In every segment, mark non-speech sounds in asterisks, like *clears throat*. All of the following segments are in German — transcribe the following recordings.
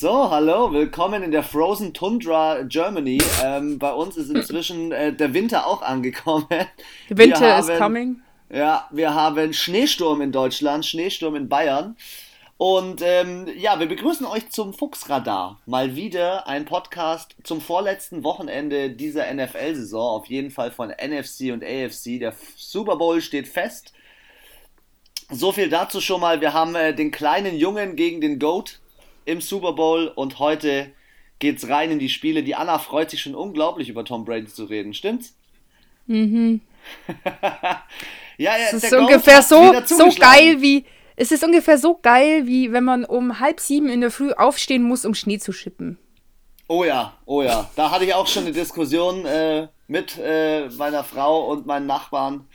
So, hallo, willkommen in der Frozen Tundra Germany. Ähm, bei uns ist inzwischen äh, der Winter auch angekommen. Winter is coming. Ja, wir haben Schneesturm in Deutschland, Schneesturm in Bayern. Und ähm, ja, wir begrüßen euch zum Fuchsradar. Mal wieder ein Podcast zum vorletzten Wochenende dieser NFL-Saison. Auf jeden Fall von NFC und AFC. Der Super Bowl steht fest. So viel dazu schon mal. Wir haben äh, den kleinen Jungen gegen den Goat im Super Bowl und heute geht's rein in die Spiele. Die Anna freut sich schon unglaublich über Tom Brady zu reden, stimmt's? Mhm. *laughs* ja, ja, es ist ungefähr so, so geil wie es ist ungefähr so geil wie wenn man um halb sieben in der Früh aufstehen muss, um Schnee zu schippen. Oh ja, oh ja. Da hatte ich auch schon eine Diskussion äh, mit äh, meiner Frau und meinen Nachbarn.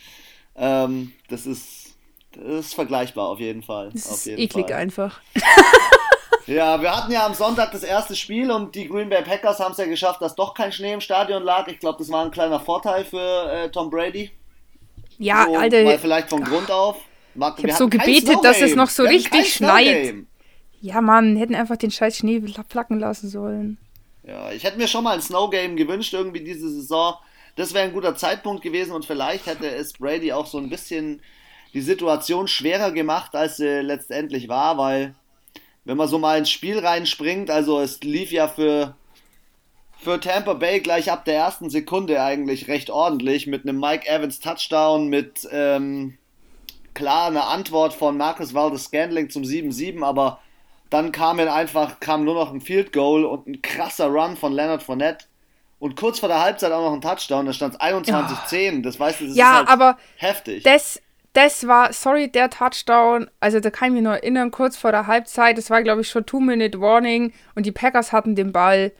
Ähm, das ist das ist vergleichbar auf jeden Fall. Das ist eklig Fall. einfach. *laughs* Ja, wir hatten ja am Sonntag das erste Spiel und die Green Bay Packers haben es ja geschafft, dass doch kein Schnee im Stadion lag. Ich glaube, das war ein kleiner Vorteil für äh, Tom Brady. Ja, so, Alter. Mal vielleicht von Grund auf. Mag, ich habe so gebetet, dass es noch so richtig schneit. Ja, Mann, hätten einfach den scheiß Schnee flacken lassen sollen. Ja, ich hätte mir schon mal ein Snow Game gewünscht, irgendwie diese Saison. Das wäre ein guter Zeitpunkt gewesen und vielleicht hätte es Brady auch so ein bisschen die Situation schwerer gemacht, als sie letztendlich war, weil wenn man so mal ins Spiel reinspringt, also es lief ja für, für Tampa Bay gleich ab der ersten Sekunde eigentlich recht ordentlich mit einem Mike Evans Touchdown, mit ähm, klar einer Antwort von Marcus Valdes Scandling zum 7-7, aber dann kam einfach kam nur noch ein Field Goal und ein krasser Run von Leonard Fournette. Und kurz vor der Halbzeit auch noch ein Touchdown, da stand es 21-10. Das weißt du, das ja, ist halt aber heftig. Das, das war, sorry, der Touchdown, also da kann ich mich nur erinnern, kurz vor der Halbzeit, das war glaube ich schon Two-Minute-Warning und die Packers hatten den Ball.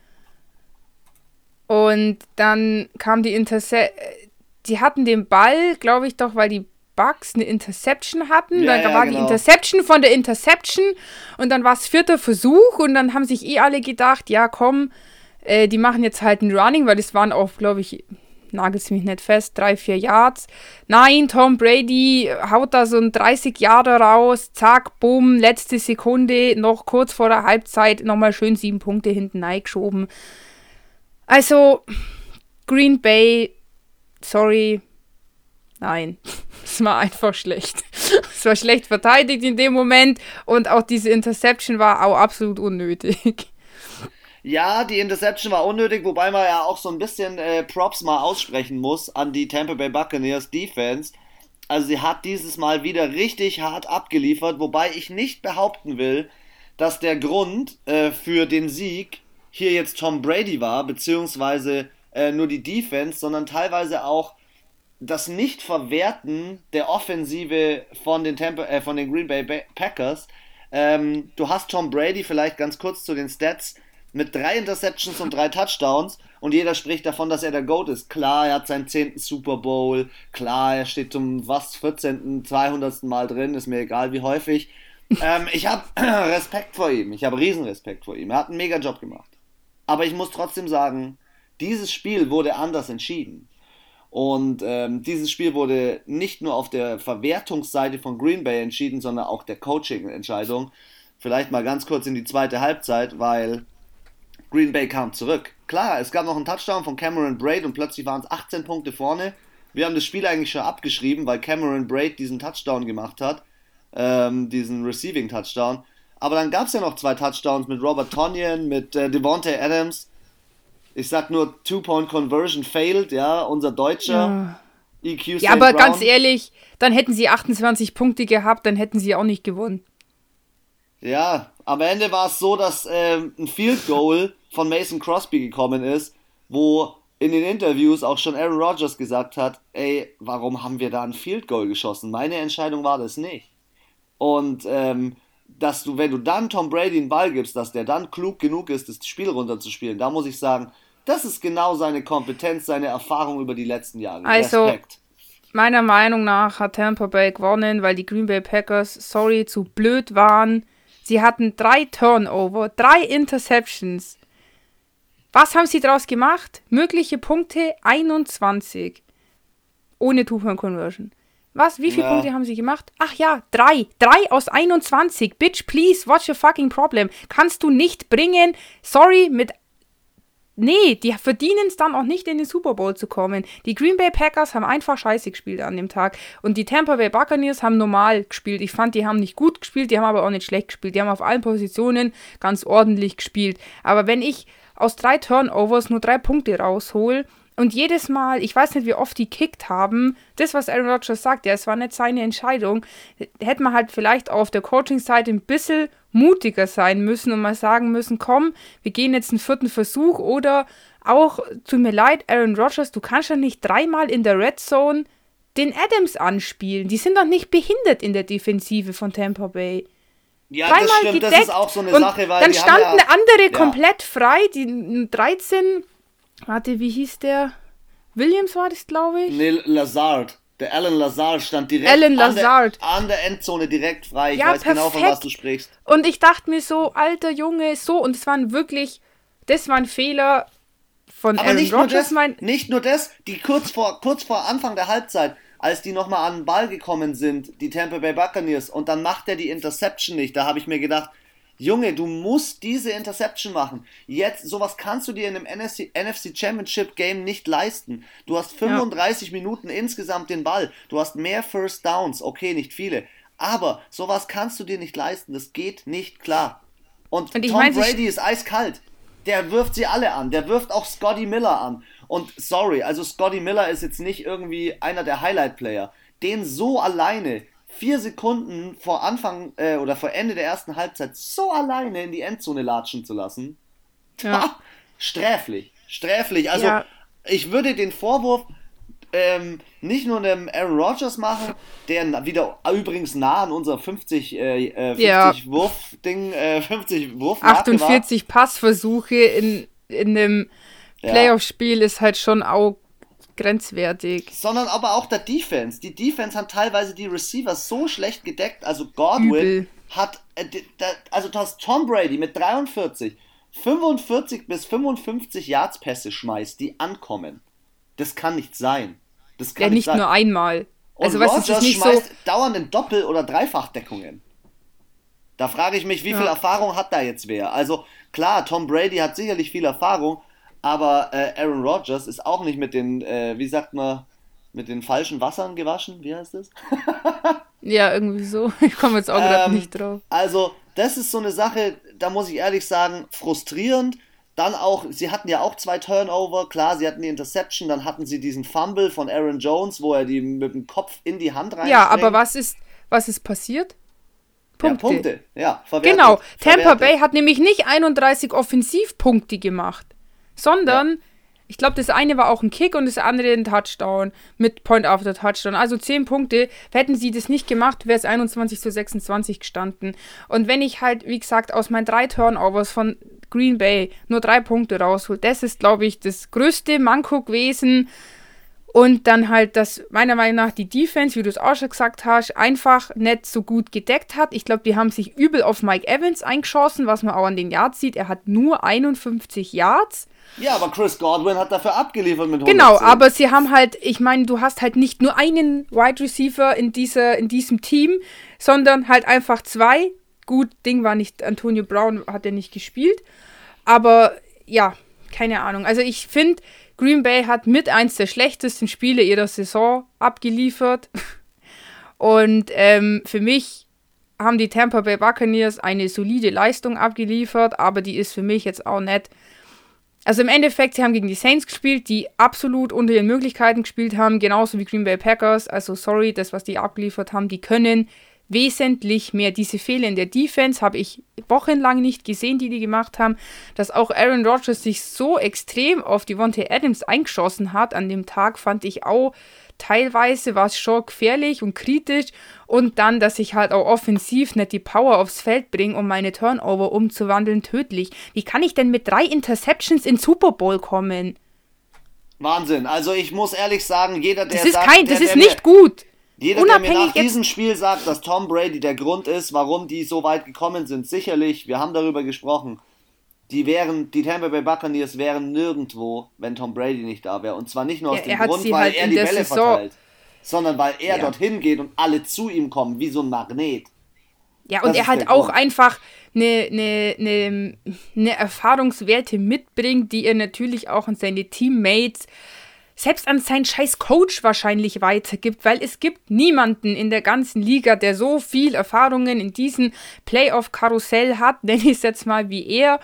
Und dann kam die Interception, die hatten den Ball, glaube ich doch, weil die Bucks eine Interception hatten. Ja, dann ja, war genau. die Interception von der Interception und dann war es vierter Versuch und dann haben sich eh alle gedacht, ja komm, äh, die machen jetzt halt ein Running, weil das waren auch, glaube ich, nagelt mich nicht fest, drei, vier Yards. Nein, Tom Brady haut da so ein 30 Jahre raus, zack, bumm, letzte Sekunde, noch kurz vor der Halbzeit, nochmal schön sieben Punkte hinten eingeschoben. Also, Green Bay, sorry, nein, *laughs* es war einfach schlecht. *laughs* Es war schlecht verteidigt in dem Moment und auch diese Interception war auch absolut unnötig. Ja, die Interception war unnötig, wobei man ja auch so ein bisschen äh, Props mal aussprechen muss an die Tampa Bay Buccaneers Defense. Also sie hat dieses Mal wieder richtig hart abgeliefert, wobei ich nicht behaupten will, dass der Grund äh, für den Sieg hier jetzt Tom Brady war, beziehungsweise äh, nur die Defense, sondern teilweise auch das Nicht-Verwerten der Offensive von den, Tampa, äh, von den Green Bay Packers. Ähm, du hast Tom Brady vielleicht ganz kurz zu den Stats mit drei Interceptions und drei Touchdowns und jeder spricht davon, dass er der GOAT ist. Klar, er hat seinen zehnten Super Bowl, klar, er steht zum was 14., 200. Mal drin, ist mir egal wie häufig. ähm, ich habe *clears throat* Respekt vor ihm, ich habe Riesenrespekt vor ihm. Er hat einen mega Job gemacht. Aber ich muss trotzdem sagen, dieses Spiel wurde anders entschieden. Und ähm, dieses Spiel wurde nicht nur auf der Verwertungsseite von Green Bay entschieden, sondern auch der Coaching-Entscheidung. Vielleicht mal ganz kurz in die zweite Halbzeit, weil Green Bay kam zurück. Klar, es gab noch einen Touchdown von Cameron Braid und plötzlich waren es 18 Punkte vorne. Wir haben das Spiel eigentlich schon abgeschrieben, weil Cameron Braid diesen Touchdown gemacht hat, ähm, diesen Receiving Touchdown. Aber dann gab es ja noch zwei Touchdowns mit Robert Tonyan, mit äh, Devontae Adams. Ich sag nur Two-Point-Conversion failed, ja, unser deutscher ja. EQ Ja, aber Brown. ganz ehrlich, dann hätten sie 28 Punkte gehabt, dann hätten sie auch nicht gewonnen. Ja, am Ende war es so, dass äh, ein Field Goal von Mason Crosby gekommen ist, wo in den Interviews auch schon Aaron Rodgers gesagt hat, ey, warum haben wir da ein Field Goal geschossen? Meine Entscheidung war das nicht. Und ähm, dass du, wenn du dann Tom Brady einen Ball gibst, dass der dann klug genug ist, das Spiel runterzuspielen, da muss ich sagen, das ist genau seine Kompetenz, seine Erfahrung über die letzten Jahre. Also, Respekt. meiner Meinung nach hat Tampa Bay gewonnen, weil die Green Bay Packers, sorry, zu blöd waren, Sie hatten drei Turnover, drei Interceptions. Was haben sie daraus gemacht? Mögliche Punkte 21. Ohne Two-Point-Conversion. Was? Wie viele ja. Punkte haben sie gemacht? Ach ja, drei. Drei aus 21. Bitch, please, what's your fucking problem? Kannst du nicht bringen. Sorry, mit. Nee, die verdienen es dann auch nicht in den Super Bowl zu kommen. Die Green Bay Packers haben einfach scheiße gespielt an dem Tag. Und die Tampa Bay Buccaneers haben normal gespielt. Ich fand, die haben nicht gut gespielt, die haben aber auch nicht schlecht gespielt. Die haben auf allen Positionen ganz ordentlich gespielt. Aber wenn ich aus drei Turnovers nur drei Punkte raushole, und jedes Mal, ich weiß nicht, wie oft die kickt haben, das, was Aaron Rodgers sagt, ja, es war nicht seine Entscheidung, hätte man halt vielleicht auf der Coaching-Seite ein bisschen mutiger sein müssen und mal sagen müssen, komm, wir gehen jetzt einen vierten Versuch oder auch, tut mir leid, Aaron Rodgers, du kannst ja nicht dreimal in der Red Zone den Adams anspielen. Die sind doch nicht behindert in der Defensive von Tampa Bay. Ja, Dreimal das stimmt, gedeckt das ist auch so eine Sache, weil dann standen ja, andere ja. komplett frei, die 13 Warte, wie hieß der? Williams war das, glaube ich? Nee, Lazard. Der Alan Lazard stand direkt Alan Lazard. An, der, an der Endzone direkt frei. Ich ja, weiß perfekt. genau, von was du sprichst. Und ich dachte mir so, alter Junge, so. Und es waren wirklich, das war ein Fehler von Aber Aaron nicht Rodgers. Nur das, nicht nur das, die kurz vor, kurz vor Anfang der Halbzeit, als die nochmal an den Ball gekommen sind, die Tampa Bay Buccaneers, und dann macht er die Interception nicht. Da habe ich mir gedacht, Junge, du musst diese Interception machen. Jetzt, sowas kannst du dir in einem NFC, NFC Championship Game nicht leisten. Du hast 35 ja. Minuten insgesamt den Ball. Du hast mehr First Downs. Okay, nicht viele. Aber sowas kannst du dir nicht leisten. Das geht nicht klar. Und, Und Tom mein, Brady ist eiskalt. Der wirft sie alle an. Der wirft auch Scotty Miller an. Und sorry, also Scotty Miller ist jetzt nicht irgendwie einer der Highlight-Player. Den so alleine vier Sekunden vor Anfang äh, oder vor Ende der ersten Halbzeit so alleine in die Endzone latschen zu lassen. Ja. sträflich. Sträflich. Also ja. ich würde den Vorwurf ähm, nicht nur dem Aaron Rodgers machen, der wieder übrigens nah an unser 50, äh, 50 äh, ja. Wurf-Ding, äh, 50 Wurf 48 war. Passversuche in, in einem Playoff-Spiel ist halt schon auch grenzwertig. Sondern aber auch der Defense. Die Defense hat teilweise die Receiver so schlecht gedeckt. Also Godwin Übel. hat, äh, also du hast Tom Brady mit 43 45 bis 55 Yards Pässe schmeißt, die ankommen. Das kann nicht sein. Das kann ja, nicht, sein. nur einmal. Und also was ist nicht schmeißt so dauernd in Doppel- oder Dreifachdeckungen. Da frage ich mich, wie ja. viel Erfahrung hat da jetzt wer? Also klar, Tom Brady hat sicherlich viel Erfahrung, aber äh, Aaron Rodgers ist auch nicht mit den, äh, wie sagt man, mit den falschen Wassern gewaschen. Wie heißt das? *laughs* ja, irgendwie so. *laughs* Ich komme jetzt auch gerade ähm, nicht drauf. Also, das ist so eine Sache, da muss ich ehrlich sagen, frustrierend. Dann auch, sie hatten ja auch zwei Turnover, klar, sie hatten die Interception, dann hatten sie diesen Fumble von Aaron Jones, wo er die mit dem Kopf in die Hand rein. Ja, aber was ist, was ist passiert? Punkte. Ja, Punkte, ja, verwertet, Genau, Tampa verwertet. Bay hat nämlich nicht 31 Offensivpunkte gemacht sondern ja. ich glaube, das eine war auch ein Kick und das andere ein Touchdown mit Point after Touchdown. Also 10 Punkte. Hätten sie das nicht gemacht, wäre es 21 zu 26 gestanden. Und wenn ich halt, wie gesagt, aus meinen drei Turnovers von Green Bay nur drei Punkte raushol, das ist, glaube ich, das größte Manko gewesen. Und dann halt, dass meiner Meinung nach die Defense, wie du es auch schon gesagt hast, einfach nicht so gut gedeckt hat. Ich glaube, die haben sich übel auf Mike Evans eingeschossen, was man auch an den Yards sieht. Er hat nur 51 Yards. Ja, aber Chris Godwin hat dafür abgeliefert mit 110. Genau, aber sie haben halt, ich meine, du hast halt nicht nur einen Wide Receiver in, dieser, in diesem Team, sondern halt einfach zwei. Gut, Ding war nicht, Antonio Brown hat er nicht gespielt. Aber ja, keine Ahnung. Also ich finde, Green Bay hat mit eins der schlechtesten Spiele ihrer Saison abgeliefert. *laughs* Und ähm, für mich haben die Tampa Bay Buccaneers eine solide Leistung abgeliefert, aber die ist für mich jetzt auch nicht also im Endeffekt, sie haben gegen die Saints gespielt, die absolut unter ihren Möglichkeiten gespielt haben, genauso wie Green Bay Packers. Also sorry, das, was die abgeliefert haben, die können wesentlich mehr. Diese Fehler in der Defense habe ich wochenlang nicht gesehen, die die gemacht haben. Dass auch Aaron Rodgers sich so extrem auf die Wonte Adams eingeschossen hat an dem Tag, fand ich auch teilweise war es schon gefährlich und kritisch und dann, dass ich halt auch offensiv nicht die Power aufs Feld bringe, um meine Turnover umzuwandeln, tödlich. Wie kann ich denn mit drei Interceptions in Super Bowl kommen? Wahnsinn. Also ich muss ehrlich sagen, jeder, der das ist sagt, kein, das der, ist nicht gut. Jeder, Unabhängig der mir nach diesem Spiel sagt, dass Tom Brady der Grund ist, warum die so weit gekommen sind, sicherlich, wir haben darüber gesprochen die wären, die Tampa Bay Buccaneers wären nirgendwo, wenn Tom Brady nicht da wäre. Und zwar nicht nur aus ja, dem Grund, weil halt er die Bälle Saison, verteilt. sondern weil er ja. dorthin geht und alle zu ihm kommen, wie so ein Magnet. Ja, und das er halt auch Grund. einfach eine, eine, eine, eine Erfahrungswerte mitbringt, die er natürlich auch an seine Teammates selbst an seinen scheiß Coach wahrscheinlich weitergibt, weil es gibt niemanden in der ganzen Liga, der so viel Erfahrungen in diesem Playoff-Karussell hat, *laughs* nenne ich es jetzt mal wie er,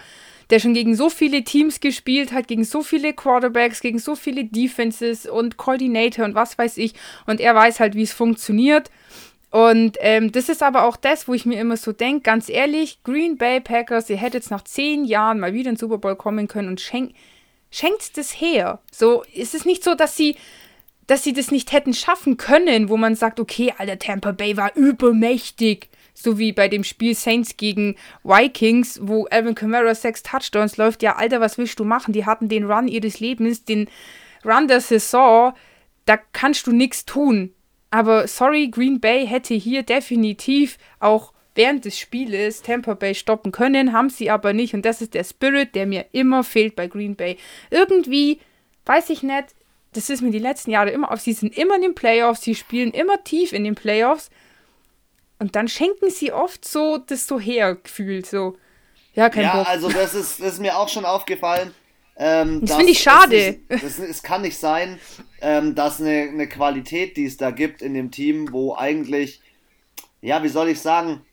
der schon gegen so viele Teams gespielt hat, gegen so viele Quarterbacks, gegen so viele Defenses und Coordinator und was weiß ich. Und er weiß halt, wie es funktioniert. Und ähm, das ist aber auch das, wo ich mir immer so denke, ganz ehrlich, Green Bay Packers, ihr hättet jetzt nach zehn Jahren mal wieder in den Super Bowl kommen können und schenkt schenkt das her. So ist es nicht so, dass sie dass sie das nicht hätten schaffen können, wo man sagt, okay, Alter, Tampa Bay war übermächtig. So wie bei dem Spiel Saints gegen Vikings, wo Alvin Kamara sechs Touchdowns läuft. Ja, Alter, was willst du machen? Die hatten den Run ihres Lebens, den Run der Saison. Da kannst du nichts tun. Aber sorry, Green Bay hätte hier definitiv auch während des Spieles Tampa Bay stoppen können, haben sie aber nicht. Und das ist der Spirit, der mir immer fehlt bei Green Bay. Irgendwie, weiß ich nicht, das ist mir die letzten Jahre immer auf. Sie sind immer in den Playoffs, sie spielen immer tief in den Playoffs. Und dann schenken sie oft so das so hergefühlt, so. Ja, kein ja, Bock. also das ist, das ist mir auch schon aufgefallen. Ähm, das finde ich schade. Es kann nicht sein, ähm, dass eine, eine Qualität, die es da gibt in dem Team, wo eigentlich, ja, wie soll ich sagen,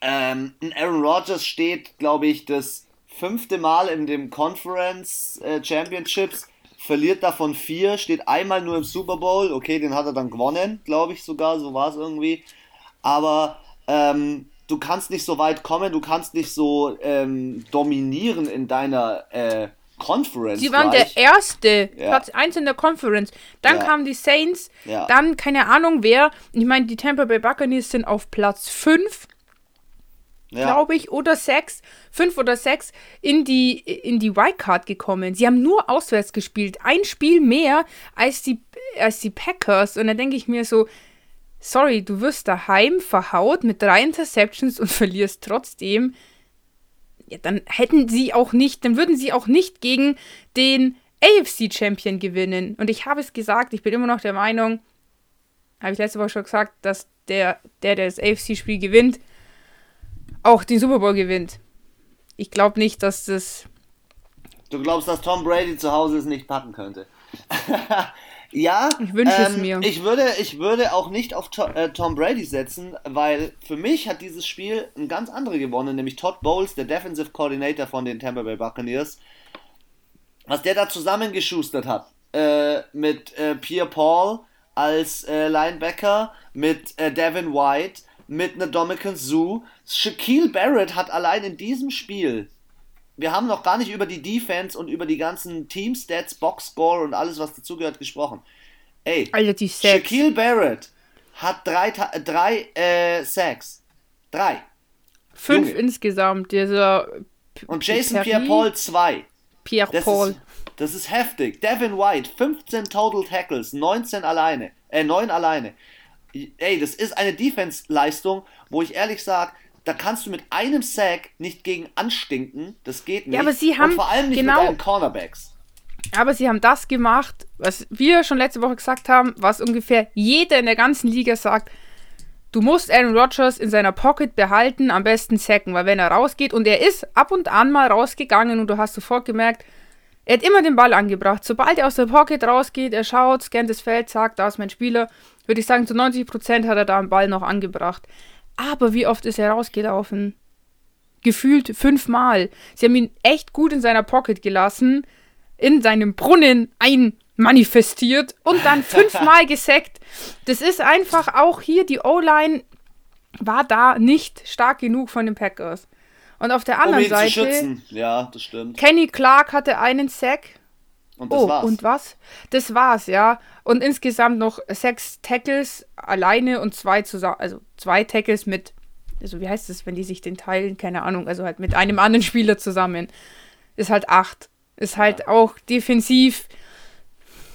ähm, Aaron Rodgers steht, glaube ich, das fünfte Mal in dem Conference äh, Championships, verliert davon vier, steht einmal nur im Super Bowl. Okay, den hat er dann gewonnen, glaube ich sogar, so war es irgendwie. Aber ähm, du kannst nicht so weit kommen, du kannst nicht so ähm, dominieren in deiner äh, Conference. Sie waren gleich. der erste, ja. Platz 1 in der Conference. Dann ja. kamen die Saints, ja. dann keine Ahnung wer. Ich meine, die Tampa Bay Buccaneers sind auf Platz 5 ja. glaube ich, oder sechs, fünf oder sechs in die, in die Wildcard gekommen. Sie haben nur auswärts gespielt. Ein Spiel mehr als die, als die Packers. Und da denke ich mir so, sorry, du wirst daheim verhaut mit drei Interceptions und *laughs* verlierst trotzdem. Ja, dann hätten sie auch nicht, dann würden sie auch nicht gegen den AFC-Champion gewinnen. Und ich habe es gesagt, ich bin immer noch der Meinung, habe ich letzte Woche schon gesagt, dass der, der, der das AFC-Spiel gewinnt, auch den Super Bowl gewinnt. Ich glaube nicht, dass das. Du glaubst, dass Tom Brady zu Hause es nicht packen könnte? *laughs* ja. Ich wünsche ähm, es mir. Ich würde, ich würde auch nicht auf to äh, Tom Brady setzen, weil für mich hat dieses Spiel ein ganz andere gewonnen, nämlich Todd Bowles, der Defensive Coordinator von den Tampa Bay Buccaneers. Was der da zusammengeschustert hat äh, mit äh, Pierre Paul als äh, Linebacker, mit äh, Devin White, mit einer Dominican Zoo. Shaquille Barrett hat allein in diesem Spiel, wir haben noch gar nicht über die Defense und über die ganzen Team-Stats, Box-Score und alles, was dazugehört, gesprochen. Ey, Alter, die Shaquille Barrett hat drei, drei äh, Sacks. Drei. Fünf Junge. insgesamt. Dieser und Jason Pierre-Paul zwei. Pierre-Paul. Das, das ist heftig. Devin White, 15 Total Tackles, 19 alleine. Äh, 9 alleine ey, das ist eine Defense-Leistung, wo ich ehrlich sage, da kannst du mit einem Sack nicht gegen anstinken. Das geht nicht. Ja, aber sie haben Und vor allem nicht genau, mit deinen Cornerbacks. Aber sie haben das gemacht, was wir schon letzte Woche gesagt haben, was ungefähr jeder in der ganzen Liga sagt. Du musst Aaron Rodgers in seiner Pocket behalten, am besten sacken, weil wenn er rausgeht und er ist ab und an mal rausgegangen und du hast sofort gemerkt, er hat immer den Ball angebracht. Sobald er aus der Pocket rausgeht, er schaut, scannt das Feld, sagt, da ist mein Spieler, würde ich sagen, zu 90% hat er da einen Ball noch angebracht. Aber wie oft ist er rausgelaufen? Gefühlt fünfmal. Sie haben ihn echt gut in seiner Pocket gelassen, in seinem Brunnen einmanifestiert und dann *laughs* fünfmal gesackt. Das ist einfach auch hier, die O-Line war da nicht stark genug von den Packers. Und auf der anderen um ihn Seite. Zu schützen. Ja, das stimmt. Kenny Clark hatte einen Sack. Und das oh, war's. und was? Das war's, ja. Und insgesamt noch sechs Tackles alleine und zwei zusammen, also zwei Tackles mit, also wie heißt das, wenn die sich den teilen? Keine Ahnung, also halt mit einem anderen Spieler zusammen. Ist halt acht. Ist halt ja. auch defensiv.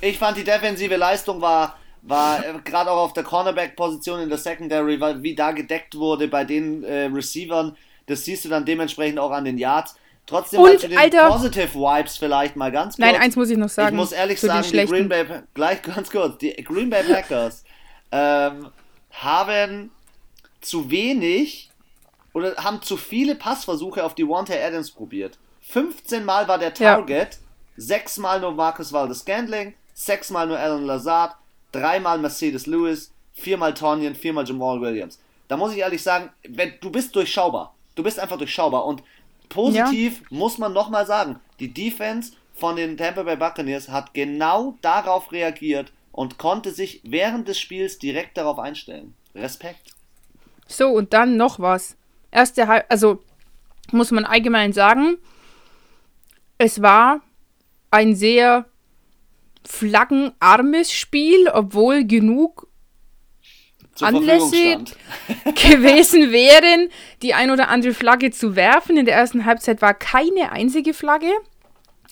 Ich fand die defensive Leistung war, war äh, gerade auch auf der Cornerback-Position in der Secondary, wie da gedeckt wurde bei den äh, Receivern das siehst du dann dementsprechend auch an den Yards. Trotzdem Und, zu den Alter, Positive Vibes vielleicht mal ganz kurz. Nein, eins muss ich noch sagen. Ich muss ehrlich sagen, die Green Bay, gleich *laughs* ganz kurz, die Green Bay Packers ähm, haben zu wenig oder haben zu viele Passversuche auf die Wante Adams probiert. 15 Mal war der Target, ja. 6 Mal nur Marcus Valdes Scandling, 6 Mal nur Alan Lazard, 3 Mal Mercedes Lewis, 4 Mal Tonyan, 4 Mal Jamal Williams. Da muss ich ehrlich sagen, wenn, du bist durchschaubar. Du bist einfach durchschaubar. Und positiv ja. muss man nochmal sagen, die Defense von den Tampa Bay Buccaneers hat genau darauf reagiert und konnte sich während des Spiels direkt darauf einstellen. Respekt. So, und dann noch was. Erste Halb, also muss man allgemein sagen, es war ein sehr flaggenarmes Spiel, obwohl genug Anlässe *laughs* gewesen wären, die ein oder andere Flagge zu werfen. In der ersten Halbzeit war keine einzige Flagge.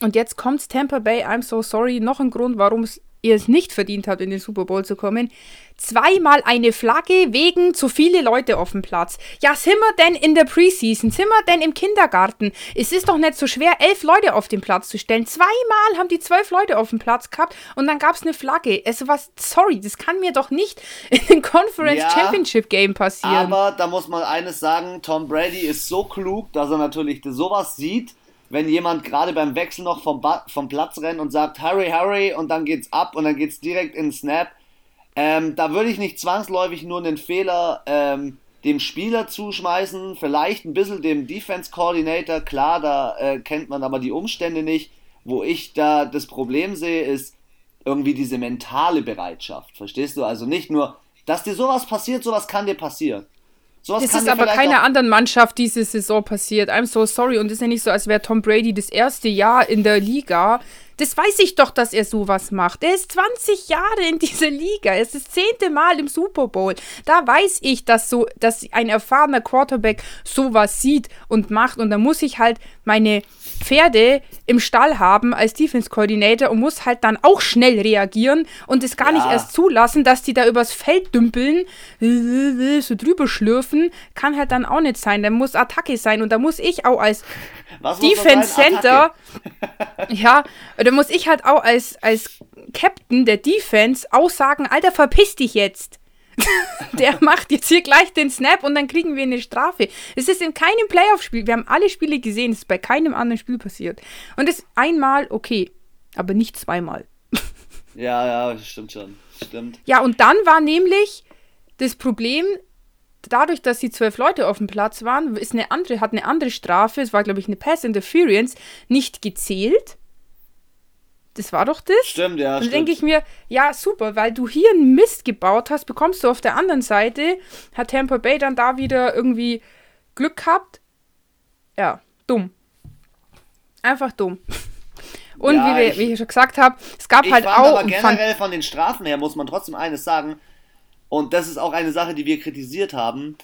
Und jetzt kommt Tampa Bay, I'm so sorry, noch ein Grund, warum es ihr es nicht verdient habt, in den Super Bowl zu kommen. Zweimal eine Flagge wegen zu viele Leute auf dem Platz. Ja, sind wir denn in der Preseason? Sind wir denn im Kindergarten? Es ist doch nicht so schwer, elf Leute auf den Platz zu stellen. Zweimal haben die zwölf Leute auf dem Platz gehabt und dann gab es eine Flagge. Also was, sorry, das kann mir doch nicht *laughs* in den Conference ja, Championship Game passieren. Aber da muss man eines sagen, Tom Brady ist so klug, dass er natürlich sowas sieht wenn jemand gerade beim Wechsel noch vom, ba vom Platz rennt und sagt, hurry, hurry, und dann geht's ab und dann geht's direkt in den Snap. Ähm, da würde ich nicht zwangsläufig nur einen Fehler ähm, dem Spieler zuschmeißen, vielleicht ein bisschen dem Defense Coordinator, klar, da äh, kennt man aber die Umstände nicht. Wo ich da das Problem sehe, ist irgendwie diese mentale Bereitschaft. Verstehst du? Also nicht nur, dass dir sowas passiert, sowas kann dir passieren. Sowas das ist aber keiner anderen Mannschaft diese Saison passiert. I'm so sorry. Und es ist ja nicht so, als wäre Tom Brady das erste Jahr in der Liga. Das weiß ich doch, dass er sowas macht. Er ist 20 Jahre in dieser Liga. Er ist das zehnte Mal im Super Bowl. Da weiß ich, dass so, dass ein erfahrener Quarterback sowas sieht und macht. Und da muss ich halt meine Pferde im Stall haben als Defense Coordinator und muss halt dann auch schnell reagieren und es gar ja. nicht erst zulassen, dass die da übers Feld dümpeln, so drüber schlürfen, kann halt dann auch nicht sein. Da muss Attacke sein und da muss ich auch als Defense Center, *laughs* ja, da muss ich halt auch als, als Captain der Defense auch sagen, Alter, verpiss dich jetzt. *laughs* der macht jetzt hier gleich den Snap und dann kriegen wir eine Strafe. Es ist in keinem Playoff-Spiel, wir haben alle Spiele gesehen, es ist bei keinem anderen Spiel passiert. Und das einmal okay, aber nicht zweimal. ja, ja, stimmt schon. Stimmt. Ja, und dann war nämlich das Problem, dadurch, dass die zwölf Leute auf dem Platz waren, ist eine andere, hat eine andere Strafe, es war, glaube ich, eine Pass Interference, nicht gezählt. Das war doch das? Stimmt, ja. Dann denke ich mir, ja, super, weil du hier einen Mist gebaut hast, bekommst du auf der anderen Seite, hat Tampa Bay dann da wieder irgendwie Glück gehabt. Ja, dumm. Einfach dumm. Und ja, wie, ich, wie, ich schon gesagt habe, es gab halt auch. Aber generell von den Strafen her muss man trotzdem eines sagen, und das ist auch eine Sache, die wir kritisiert haben.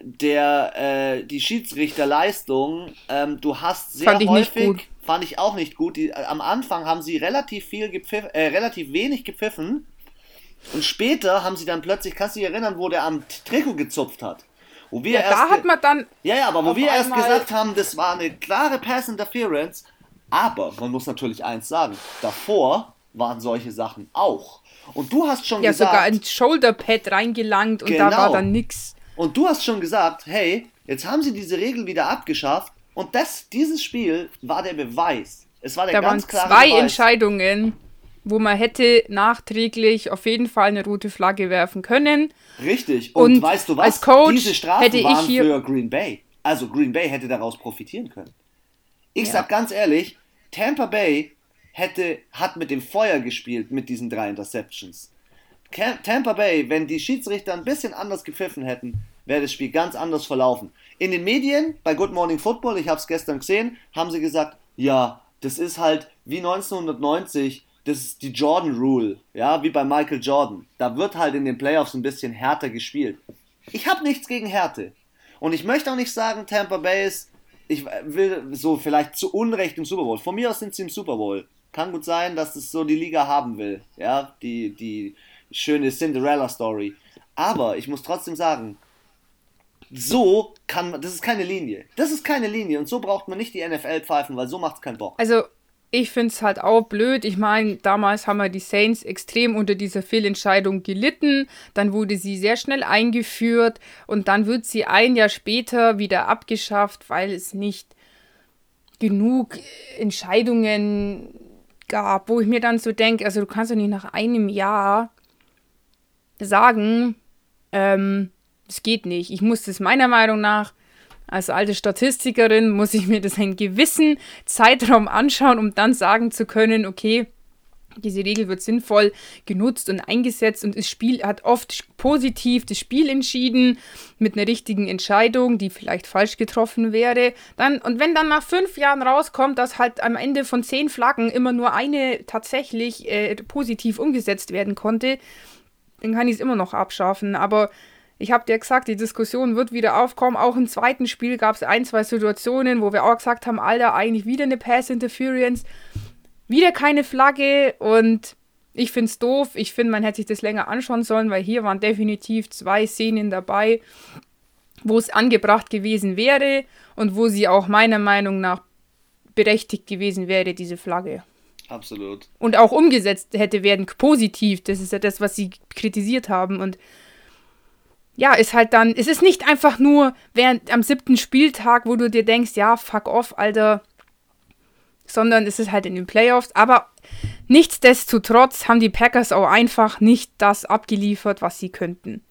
Der, äh, die Schiedsrichterleistung, ähm, du hast sehr häufig fand ich auch nicht gut. Die, äh, am Anfang haben sie relativ viel gepfiff, äh, relativ wenig gepfiffen und später haben sie dann plötzlich, kannst du dich erinnern, wo der am Trikot gezupft hat? Wo wir ja, erst, da hat man dann. Ja, ja, aber wo wir erst gesagt haben, das war eine klare Pass Interference. Aber man muss natürlich eins sagen: davor waren solche Sachen auch. Und du hast schon ja, gesagt. Ja, sogar ein Shoulderpad reingelangt und genau. da war genau. dann nix. Und du hast schon gesagt: hey, jetzt haben sie diese Regel wieder abgeschafft und das, dieses Spiel war der Beweis. Es war der da ganz klare zwei Beweis. Entscheidungen, wo man hätte nachträglich auf jeden Fall eine rote Flagge werfen können. Richtig. Und, Und weißt du was? Als Coach Diese Strafen hätte waren ich für Green Bay. Also Green Bay hätte daraus profitieren können. Ich ja. sag ganz ehrlich, Tampa Bay hätte, hat mit dem Feuer gespielt mit diesen drei Interceptions. Tampa Bay, wenn die Schiedsrichter ein bisschen anders gepfiffen hätten, wäre das Spiel ganz anders verlaufen. In den Medien, bei Good Morning Football, ich habe es gestern gesehen, haben sie gesagt, ja, das ist halt wie 1990, das ist die Jordan Rule, ja, wie bei Michael Jordan. Da wird halt in den Playoffs ein bisschen härter gespielt. Ich habe nichts gegen Härte. Und ich möchte auch nicht sagen, Tampa Bay ist, ich will so vielleicht zu Unrecht im Super Bowl. Von mir aus sind sie im Super Bowl. Kann gut sein, dass es so die Liga haben will, ja, die, die schöne Cinderella-Story. Aber ich muss trotzdem sagen, so kann man, das ist keine Linie. Das ist keine Linie und so braucht man nicht die NFL pfeifen, weil so macht es keinen Bock. Also ich finde es halt auch blöd. Ich meine, damals haben wir die Saints extrem unter dieser Fehlentscheidung gelitten. Dann wurde sie sehr schnell eingeführt und dann wird sie ein Jahr später wieder abgeschafft, weil es nicht genug Entscheidungen gab, wo ich mir dann so denke, also du kannst doch nicht nach einem Jahr sagen, ähm, geht nicht. Ich muss das meiner Meinung nach als alte Statistikerin muss ich mir das einen gewissen Zeitraum anschauen, um dann sagen zu können, okay, diese Regel wird sinnvoll genutzt und eingesetzt und das Spiel hat oft positiv das Spiel entschieden mit einer richtigen Entscheidung, die vielleicht falsch getroffen wäre. Dann, und wenn dann nach fünf Jahren rauskommt, dass halt am Ende von zehn Flaggen immer nur eine tatsächlich äh, positiv umgesetzt werden konnte, dann kann ich es immer noch abschaffen. Aber ich habe dir gesagt, die Diskussion wird wieder aufkommen. Auch im zweiten Spiel gab es ein, zwei Situationen, wo wir auch gesagt haben, Alter, eigentlich wieder eine Pass Interference, wieder keine Flagge und ich finde es doof. Ich finde, man hätte sich das länger anschauen sollen, weil hier waren definitiv zwei Szenen dabei, wo es angebracht gewesen wäre und wo sie auch meiner Meinung nach berechtigt gewesen wäre, diese Flagge. Absolut. Und auch umgesetzt hätte werden, positiv. Das ist ja das, was sie kritisiert haben. Und ja, ist halt dann, es ist nicht einfach nur während am siebten Spieltag, wo du dir denkst, ja, fuck off, Alter, sondern es ist halt in den Playoffs. Aber nichtsdestotrotz haben die Packers auch einfach nicht das abgeliefert, was sie könnten.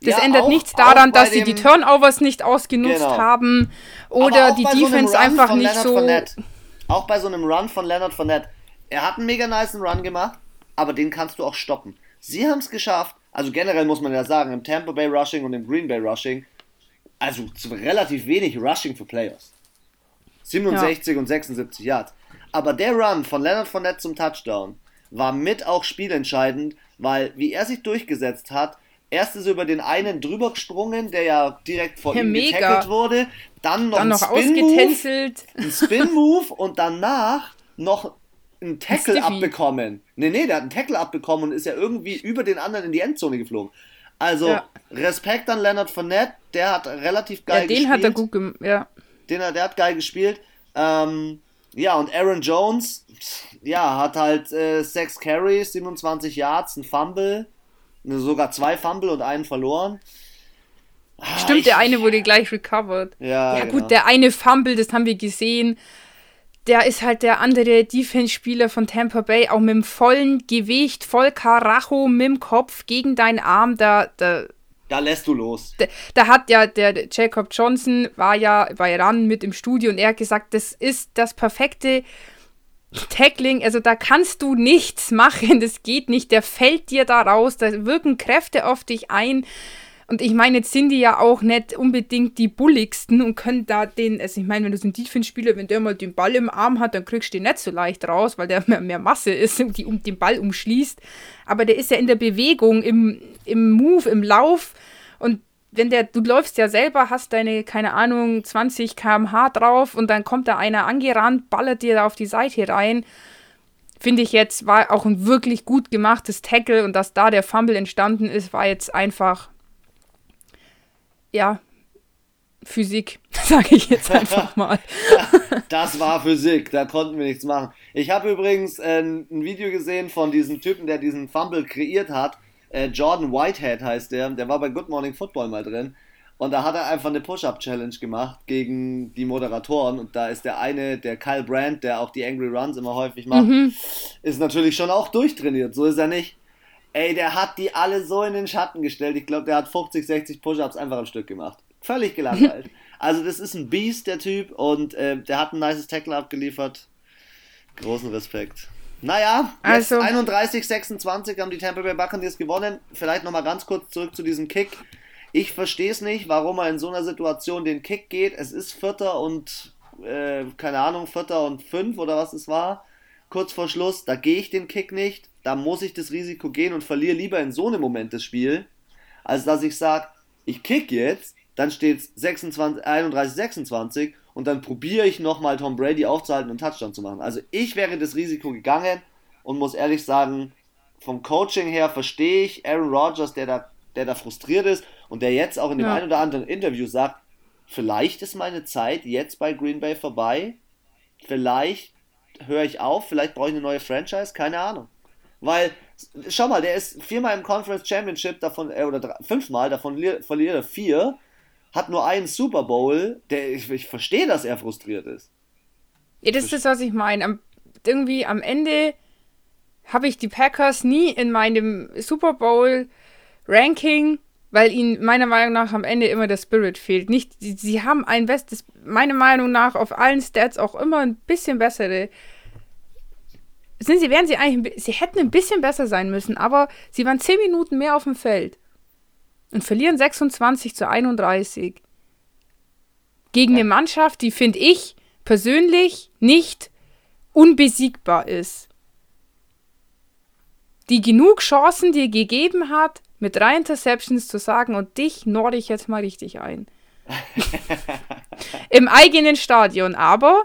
Das ja, ändert auch, nichts daran, dass sie die Turnovers nicht ausgenutzt genau. haben oder die Defense so einfach nicht so. Fournette. Auch bei so einem Run von Leonard Fournette. Er hat einen mega nice Run gemacht, aber den kannst du auch stoppen. Sie haben es geschafft, also generell muss man ja sagen, im Tampa Bay Rushing und im Green Bay Rushing, also relativ wenig Rushing für Playoffs. 67 ja. und 76 Yards. Aber der Run von Leonard Fournette zum Touchdown war mit auch spielentscheidend, weil wie er sich durchgesetzt hat, erst ist er über den einen drüber gesprungen, der ja direkt vor ja, ihm mega. getackelt wurde, dann noch, dann noch ein Spin Move, ein *laughs* Spin Move und danach noch einen Tackle abbekommen. Nee, nee, der hat einen Tackle abbekommen und ist ja irgendwie über den anderen in die Endzone geflogen. Also, ja. Respekt an Leonard Fournette, der hat relativ geil ja, den gespielt. Den hat er gut gemacht, ja. Den, der hat geil gespielt. Ähm, ja, und Aaron Jones, ja, hat halt äh, 6 Carries, 27 Yards, ein Fumble, sogar zwei Fumble und einen verloren. Ah, Stimmt, ich, der eine wurde gleich recovered. Ja, ja genau. gut, der eine Fumble, das haben wir gesehen der ist halt der andere Defense-Spieler von Tampa Bay, auch mit dem vollen Gewicht, voll Karacho mit dem Kopf gegen deinen Arm, da, da da lässt du los. Da, da, hat ja der Jacob Johnson war ja bei RAN mit im Studio und er hat gesagt, das ist das perfekte Tackling. Also da kannst du nichts machen, das geht nicht. Der fällt dir da raus, da wirken Kräfte auf dich ein. Und ich meine, jetzt sind die ja auch nicht unbedingt die bulligsten und können da den, also ich meine, wenn du so einen Defense-Spieler, wenn der mal den Ball im Arm hat, dann kriegst du den nicht so leicht raus, weil der *laughs* mehr, mehr Masse ist, die um den Ball umschließt. Aber der ist ja in der Bewegung, im, im Move, im Lauf und wenn der, du läufst ja selber, hast deine, keine Ahnung, 20 km/h drauf und dann kommt da einer angerannt, ballert dir da auf die Seite rein. Finde ich jetzt, war auch ein wirklich gut gemachtes Tackle und dass da der Fumble entstanden ist, war jetzt einfach ja, Physik, *laughs* sage ich jetzt einfach *laughs* mal. das war Physik, da konnten wir nichts machen. Ich habe übrigens äh, ein Video gesehen von diesem Typen, der diesen Fumble kreiert hat. Äh, Jordan Whitehead heißt der, der war bei Good Morning Football mal drin. Und da hat er einfach eine Push-Up-Challenge gemacht gegen die Moderatoren. Und da ist der eine, der Kyle Brandt, der auch die Angry Runs immer häufig macht, mhm. ist natürlich schon auch durchtrainiert. So ist er nicht. Ey, der hat die alle so in den Schatten gestellt. Ich glaube, der hat 50, 60 Push-Ups einfach am Stück gemacht. Völlig gelangweilt. *laughs* also, das ist ein Beast, der Typ. Und äh, der hat ein nices Tackle abgeliefert. Großen Respekt. Naja, also, 31, 26 haben die Tampa Bay Buccaneers gewonnen. Vielleicht nochmal ganz kurz zurück zu diesem Kick. Ich verstehe es nicht, warum er in so einer Situation den Kick geht. Es ist Vierter und, äh, keine Ahnung, Vierter und Fünf oder was es war. Kurz vor Schluss, da gehe ich den Kick nicht da muss ich das Risiko gehen und verliere lieber in so einem Moment das Spiel, als dass ich sage, ich kick jetzt, dann steht es 31, 26 und dann probiere ich nochmal Tom Brady aufzuhalten und einen Touchdown zu machen. Also ich wäre das Risiko gegangen und muss ehrlich sagen, vom Coaching her verstehe ich Aaron Rodgers, der da, der da frustriert ist und der jetzt auch in dem ja. einen oder anderen Interview sagt, vielleicht ist meine Zeit jetzt bei Green Bay vorbei, vielleicht höre ich auf, vielleicht brauche ich eine neue Franchise, keine Ahnung. Weil, schau mal, der ist viermal im Conference Championship, davon, äh, oder drei, fünfmal, davon verliert er vier, hat nur einen Super Bowl, der, ich, ich verstehe, dass er frustriert ist. Ja, das ist das, was ich meine. Am, irgendwie am Ende habe ich die Packers nie in meinem Super Bowl Ranking, weil ihnen meiner Meinung nach am Ende immer der Spirit fehlt. Nicht, sie, sie haben ein bestes, meiner Meinung nach auf allen Stats auch immer ein bisschen bessere sind sie, wären sie eigentlich, sie hätten ein bisschen besser sein müssen, aber sie waren 10 Minuten mehr auf dem Feld und verlieren 26 zu 31 gegen ja. eine Mannschaft, die, finde ich, persönlich nicht unbesiegbar ist. Die genug Chancen dir gegeben hat, mit drei Interceptions zu sagen, und dich norde ich jetzt mal richtig ein. *laughs* Im eigenen Stadion. Aber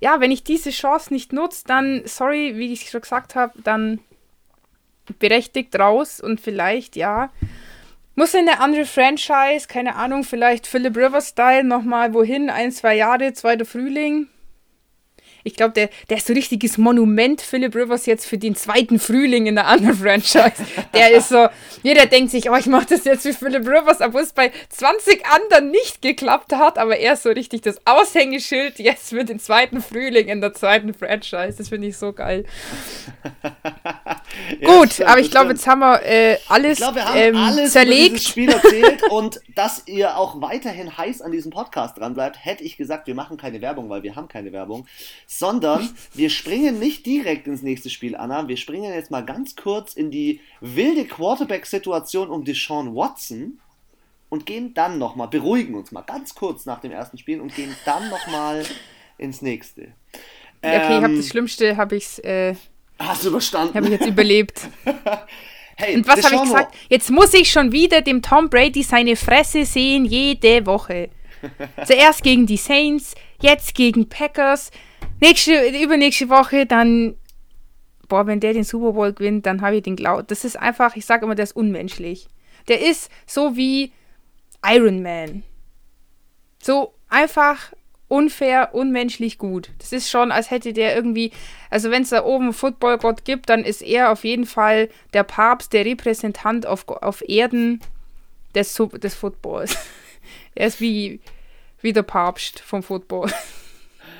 ja, wenn ich diese Chance nicht nutze, dann, sorry, wie ich schon gesagt habe, dann berechtigt raus und vielleicht, ja, muss in eine andere Franchise, keine Ahnung, vielleicht Philip Rivers Style nochmal wohin, ein, zwei Jahre, zweiter Frühling. Ich glaube, der, der ist so richtiges Monument, Philip Rivers, jetzt für den zweiten Frühling in der anderen *laughs* Franchise. Der ist so, jeder denkt sich, oh, ich mache das jetzt wie Philip Rivers, obwohl es bei 20 anderen nicht geklappt hat, aber er ist so richtig das Aushängeschild jetzt für den zweiten Frühling in der zweiten Franchise. Das finde ich so geil. *laughs* Gut, stimmt, aber ich glaube, jetzt haben wir äh, alles, ich glaub, wir haben ähm, alles zerlegt. Über Spiel erzählt *laughs* und dass ihr auch weiterhin heiß an diesem Podcast dran bleibt, hätte ich gesagt, wir machen keine Werbung, weil wir haben keine Werbung sondern wir springen nicht direkt ins nächste Spiel, Anna. Wir springen jetzt mal ganz kurz in die wilde Quarterback-Situation um Deshaun Watson und gehen dann nochmal, beruhigen uns mal ganz kurz nach dem ersten Spiel und gehen dann nochmal ins nächste. Okay, ähm, ich habe das Schlimmste, habe ich äh, Hast du überstanden? Habe ich jetzt überlebt. *laughs* hey, und was habe ich gesagt? Jetzt muss ich schon wieder dem Tom Brady seine Fresse sehen, jede Woche. *laughs* Zuerst gegen die Saints, jetzt gegen Packers, nächste, übernächste Woche dann, boah, wenn der den Super Bowl gewinnt, dann habe ich den Glauben. Das ist einfach, ich sage immer, der ist unmenschlich. Der ist so wie Iron Man. So einfach unfair, unmenschlich gut. Das ist schon, als hätte der irgendwie, also wenn es da oben Footballgott gibt, dann ist er auf jeden Fall der Papst, der Repräsentant auf, auf Erden des, des Footballs. *laughs* er ist wie, wie der Papst vom Football.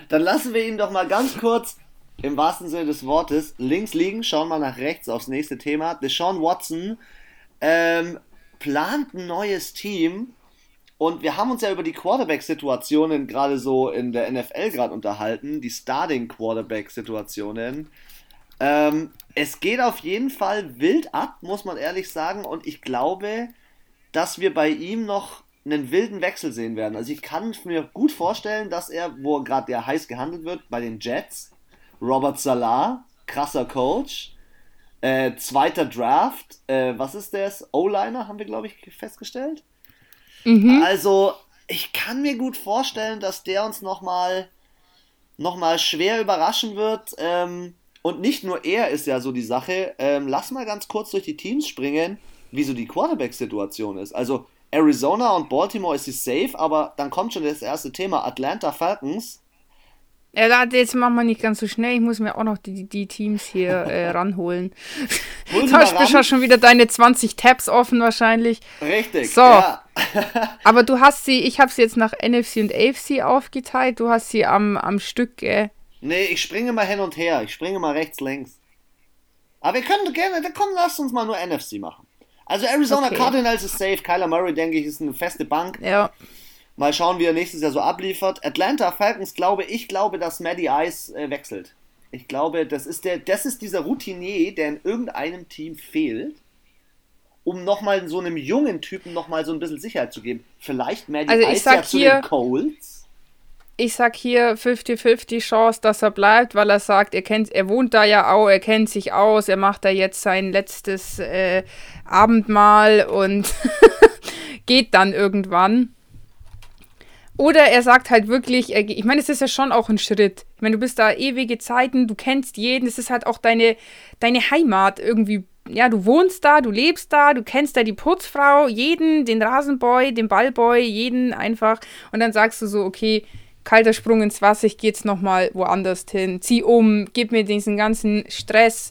Dann lassen wir ihn doch mal ganz kurz im wahrsten Sinne des Wortes links liegen, schauen mal nach rechts aufs nächste Thema. Deshaun Watson ähm, plant ein neues Team und wir haben uns ja über die Quarterback-Situationen gerade so in der NFL gerade unterhalten, die Starting-Quarterback-Situationen. Ähm, es geht auf jeden Fall wild ab, muss man ehrlich sagen, und ich glaube, dass wir bei ihm noch einen wilden Wechsel sehen werden. Also ich kann mir gut vorstellen, dass er, wo gerade der heiß gehandelt wird, bei den Jets, Robert Salah, krasser Coach, äh, zweiter Draft, äh, was ist das? O-Liner haben wir, glaube ich, festgestellt. Mhm. Also ich kann mir gut vorstellen, dass der uns nochmal noch mal schwer überraschen wird. Ähm, und nicht nur er ist ja so die Sache. Ähm, lass mal ganz kurz durch die Teams springen, wie so die Quarterback-Situation ist. Also Arizona und Baltimore ist sie safe, aber dann kommt schon das erste Thema. Atlanta Falcons. Ja, jetzt machen wir nicht ganz so schnell. Ich muss mir auch noch die, die Teams hier *laughs* äh, ranholen. du hast ja schon wieder deine 20 Tabs offen wahrscheinlich. Richtig. So. Ja. *laughs* aber du hast sie, ich habe sie jetzt nach NFC und AFC aufgeteilt. Du hast sie am, am Stück. Äh. Nee, ich springe mal hin und her. Ich springe mal rechts, links. Aber wir können gerne, komm, lass uns mal nur NFC machen. Also Arizona okay. Cardinals ist safe. Kyler Murray, denke ich, ist eine feste Bank. Ja. Mal schauen, wie er nächstes Jahr so abliefert. Atlanta Falcons, glaube ich, glaube, dass Maddie Ice äh, wechselt. Ich glaube, das ist, der, das ist dieser Routinier, der in irgendeinem Team fehlt, um nochmal so einem jungen Typen nochmal so ein bisschen Sicherheit zu geben. Vielleicht Maddie also Ice ja zu den Colts ich sag hier 50-50 Chance, dass er bleibt, weil er sagt, er kennt, er wohnt da ja auch, er kennt sich aus, er macht da jetzt sein letztes äh, Abendmahl und *laughs* geht dann irgendwann. Oder er sagt halt wirklich, ich meine, es ist ja schon auch ein Schritt. Ich meine, du bist da ewige Zeiten, du kennst jeden, es ist halt auch deine, deine Heimat irgendwie ja, du wohnst da, du lebst da, du kennst da die Putzfrau, jeden, den Rasenboy, den Ballboy, jeden einfach. Und dann sagst du so, okay, kalter Sprung ins Wasser, ich gehe jetzt nochmal woanders hin, zieh um, gib mir diesen ganzen Stress.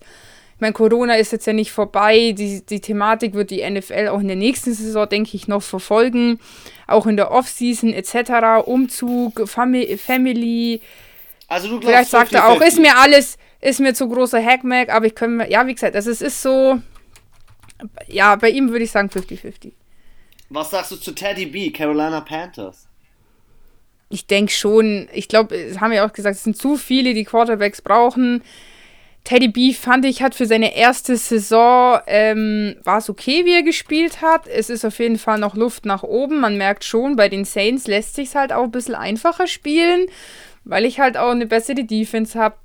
Ich meine, Corona ist jetzt ja nicht vorbei. Die, die Thematik wird die NFL auch in der nächsten Saison, denke ich, noch verfolgen. Auch in der Offseason etc. Umzug, Fami Family. Also du glaubst, Vielleicht sagt er auch, ist mir alles, ist mir zu großer Hackmack, aber ich kann mir, ja, wie gesagt, also es ist so, ja, bei ihm würde ich sagen 50-50. Was sagst du zu Teddy B, Carolina Panthers? Ich denke schon, ich glaube, es haben ja auch gesagt, es sind zu viele, die Quarterbacks brauchen. Teddy B fand ich hat für seine erste Saison ähm, war es okay, wie er gespielt hat. Es ist auf jeden Fall noch Luft nach oben. Man merkt schon, bei den Saints lässt sich halt auch ein bisschen einfacher spielen, weil ich halt auch eine bessere Defense habe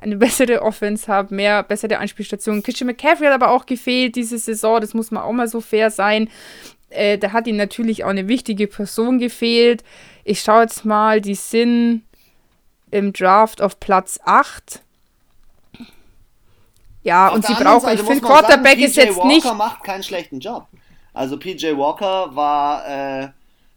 eine *laughs* bessere Offense habe, mehr bessere Anspielstationen. Christian McCaffrey hat aber auch gefehlt diese Saison, das muss man auch mal so fair sein. Äh, da hat ihm natürlich auch eine wichtige Person gefehlt. Ich schaue jetzt mal, die sind im Draft auf Platz 8. Ja, auf und sie brauchen, ich finde, Quarterback sagen, ist jetzt Walker nicht. macht keinen schlechten Job. Also PJ Walker war. Äh,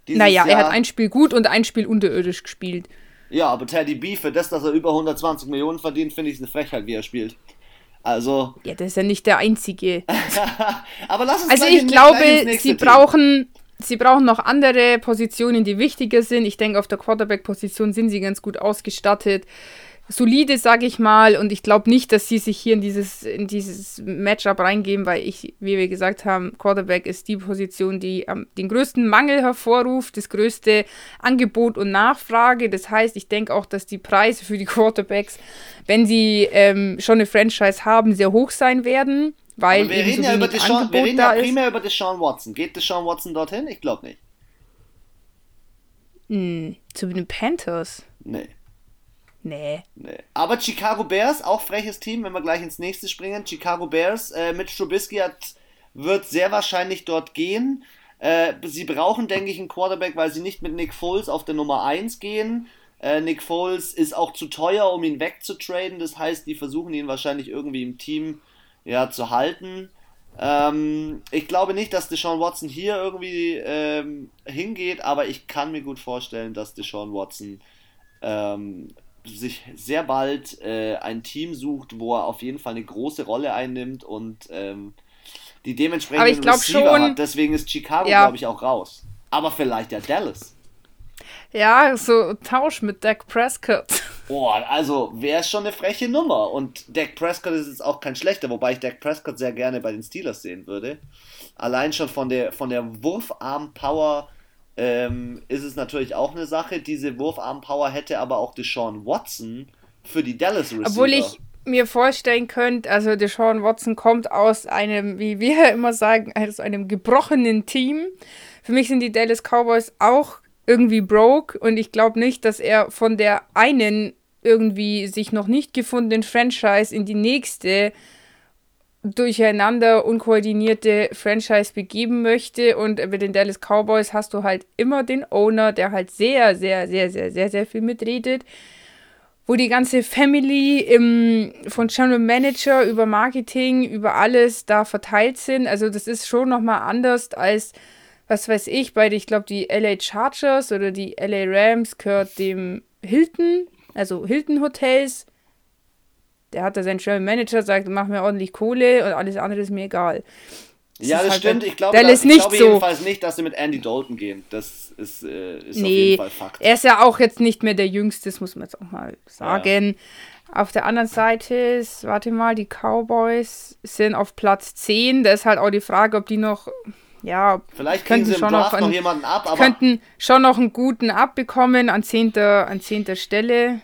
naja, Jahr er hat ein Spiel gut und ein Spiel unterirdisch gespielt. Ja, aber Teddy B, für das, dass er über 120 Millionen verdient, finde ich es eine Frechheit, wie er spielt. Also. Ja, das ist ja nicht der einzige. *laughs* aber lass uns Also ich glaube, sie brauchen, sie brauchen noch andere Positionen, die wichtiger sind. Ich denke, auf der Quarterback-Position sind sie ganz gut ausgestattet solide, sage ich mal. Und ich glaube nicht, dass sie sich hier in dieses, in dieses Matchup reingeben, weil ich, wie wir gesagt haben, Quarterback ist die Position, die ähm, den größten Mangel hervorruft, das größte Angebot und Nachfrage. Das heißt, ich denke auch, dass die Preise für die Quarterbacks, wenn sie ähm, schon eine Franchise haben, sehr hoch sein werden. Weil wir reden, so ja, über Deshaun, wir reden ja primär über Deshaun Watson. Geht Deshaun Watson dorthin? Ich glaube nicht. Hm, zu den Panthers? Nee. Nee. nee. Aber Chicago Bears, auch freches Team, wenn wir gleich ins nächste springen. Chicago Bears äh, mit Strubisky hat, wird sehr wahrscheinlich dort gehen. Äh, sie brauchen, denke ich, einen Quarterback, weil sie nicht mit Nick Foles auf der Nummer 1 gehen. Äh, Nick Foles ist auch zu teuer, um ihn wegzutraden. Das heißt, die versuchen ihn wahrscheinlich irgendwie im Team ja, zu halten. Ähm, ich glaube nicht, dass Deshaun Watson hier irgendwie ähm, hingeht, aber ich kann mir gut vorstellen, dass Deshaun Watson ähm, sich sehr bald äh, ein Team sucht, wo er auf jeden Fall eine große Rolle einnimmt und ähm, die dementsprechend Receiver schon, hat. Deswegen ist Chicago, ja. glaube ich, auch raus. Aber vielleicht ja Dallas. Ja, so Tausch mit Dak Prescott. *laughs* Boah, also wäre es schon eine freche Nummer. Und Dak Prescott ist jetzt auch kein schlechter, wobei ich Dak Prescott sehr gerne bei den Steelers sehen würde. Allein schon von der, von der Wurfarm-Power ähm, ist es natürlich auch eine Sache. Diese Wurfarm-Power hätte aber auch Deshaun Watson für die Dallas Receiver. Obwohl ich mir vorstellen könnte, also Deshaun Watson kommt aus einem, wie wir *laughs* immer sagen, aus einem gebrochenen Team. Für mich sind die Dallas Cowboys auch irgendwie broke und ich glaube nicht, dass er von der einen irgendwie sich noch nicht gefundenen Franchise in die nächste durcheinander unkoordinierte Franchise begeben möchte. Und bei den Dallas Cowboys hast du halt immer den Owner, der halt sehr, sehr, sehr, sehr, sehr, sehr viel mitredet. Wo die ganze Family im, von General Manager über Marketing, über alles da verteilt sind. Also das ist schon nochmal anders als, was weiß ich, bei, ich glaube, die LA Chargers oder die LA Rams gehört dem Hilton, also Hilton Hotels der hat da seinen General Manager, sagt, mach mir ordentlich Kohle und alles andere ist mir egal. Das ja, das halt stimmt. Ich glaube, da, ich nicht glaube so. jedenfalls nicht, dass sie mit Andy Dalton gehen. Das ist, äh, ist nee, auf jeden Fall Fakt. Er ist ja auch jetzt nicht mehr der Jüngste, das muss man jetzt auch mal sagen. Ja. Auf der anderen Seite ist, warte mal, die Cowboys sind auf Platz 10. Da ist halt auch die Frage, ob die noch ja, vielleicht könnten sie im schon noch, einen, noch jemanden ab, aber könnten schon noch einen guten abbekommen an zehnter, an zehnter Stelle.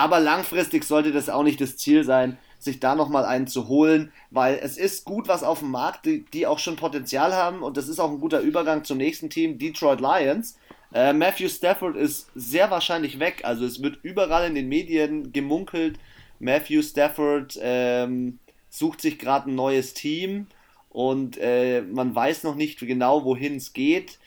Aber langfristig sollte das auch nicht das Ziel sein, sich da nochmal einen zu holen, weil es ist gut was auf dem Markt, die, die, auch schon Potenzial haben und das ist auch ein guter Übergang zum nächsten Team, Detroit Lions. Äh, Matthew Stafford ist sehr wahrscheinlich weg, also es wird überall in den Medien gemunkelt, Matthew Stafford ähm, sucht sich gerade ein neues Team und äh, man weiß noch nicht genau, wohin es geht.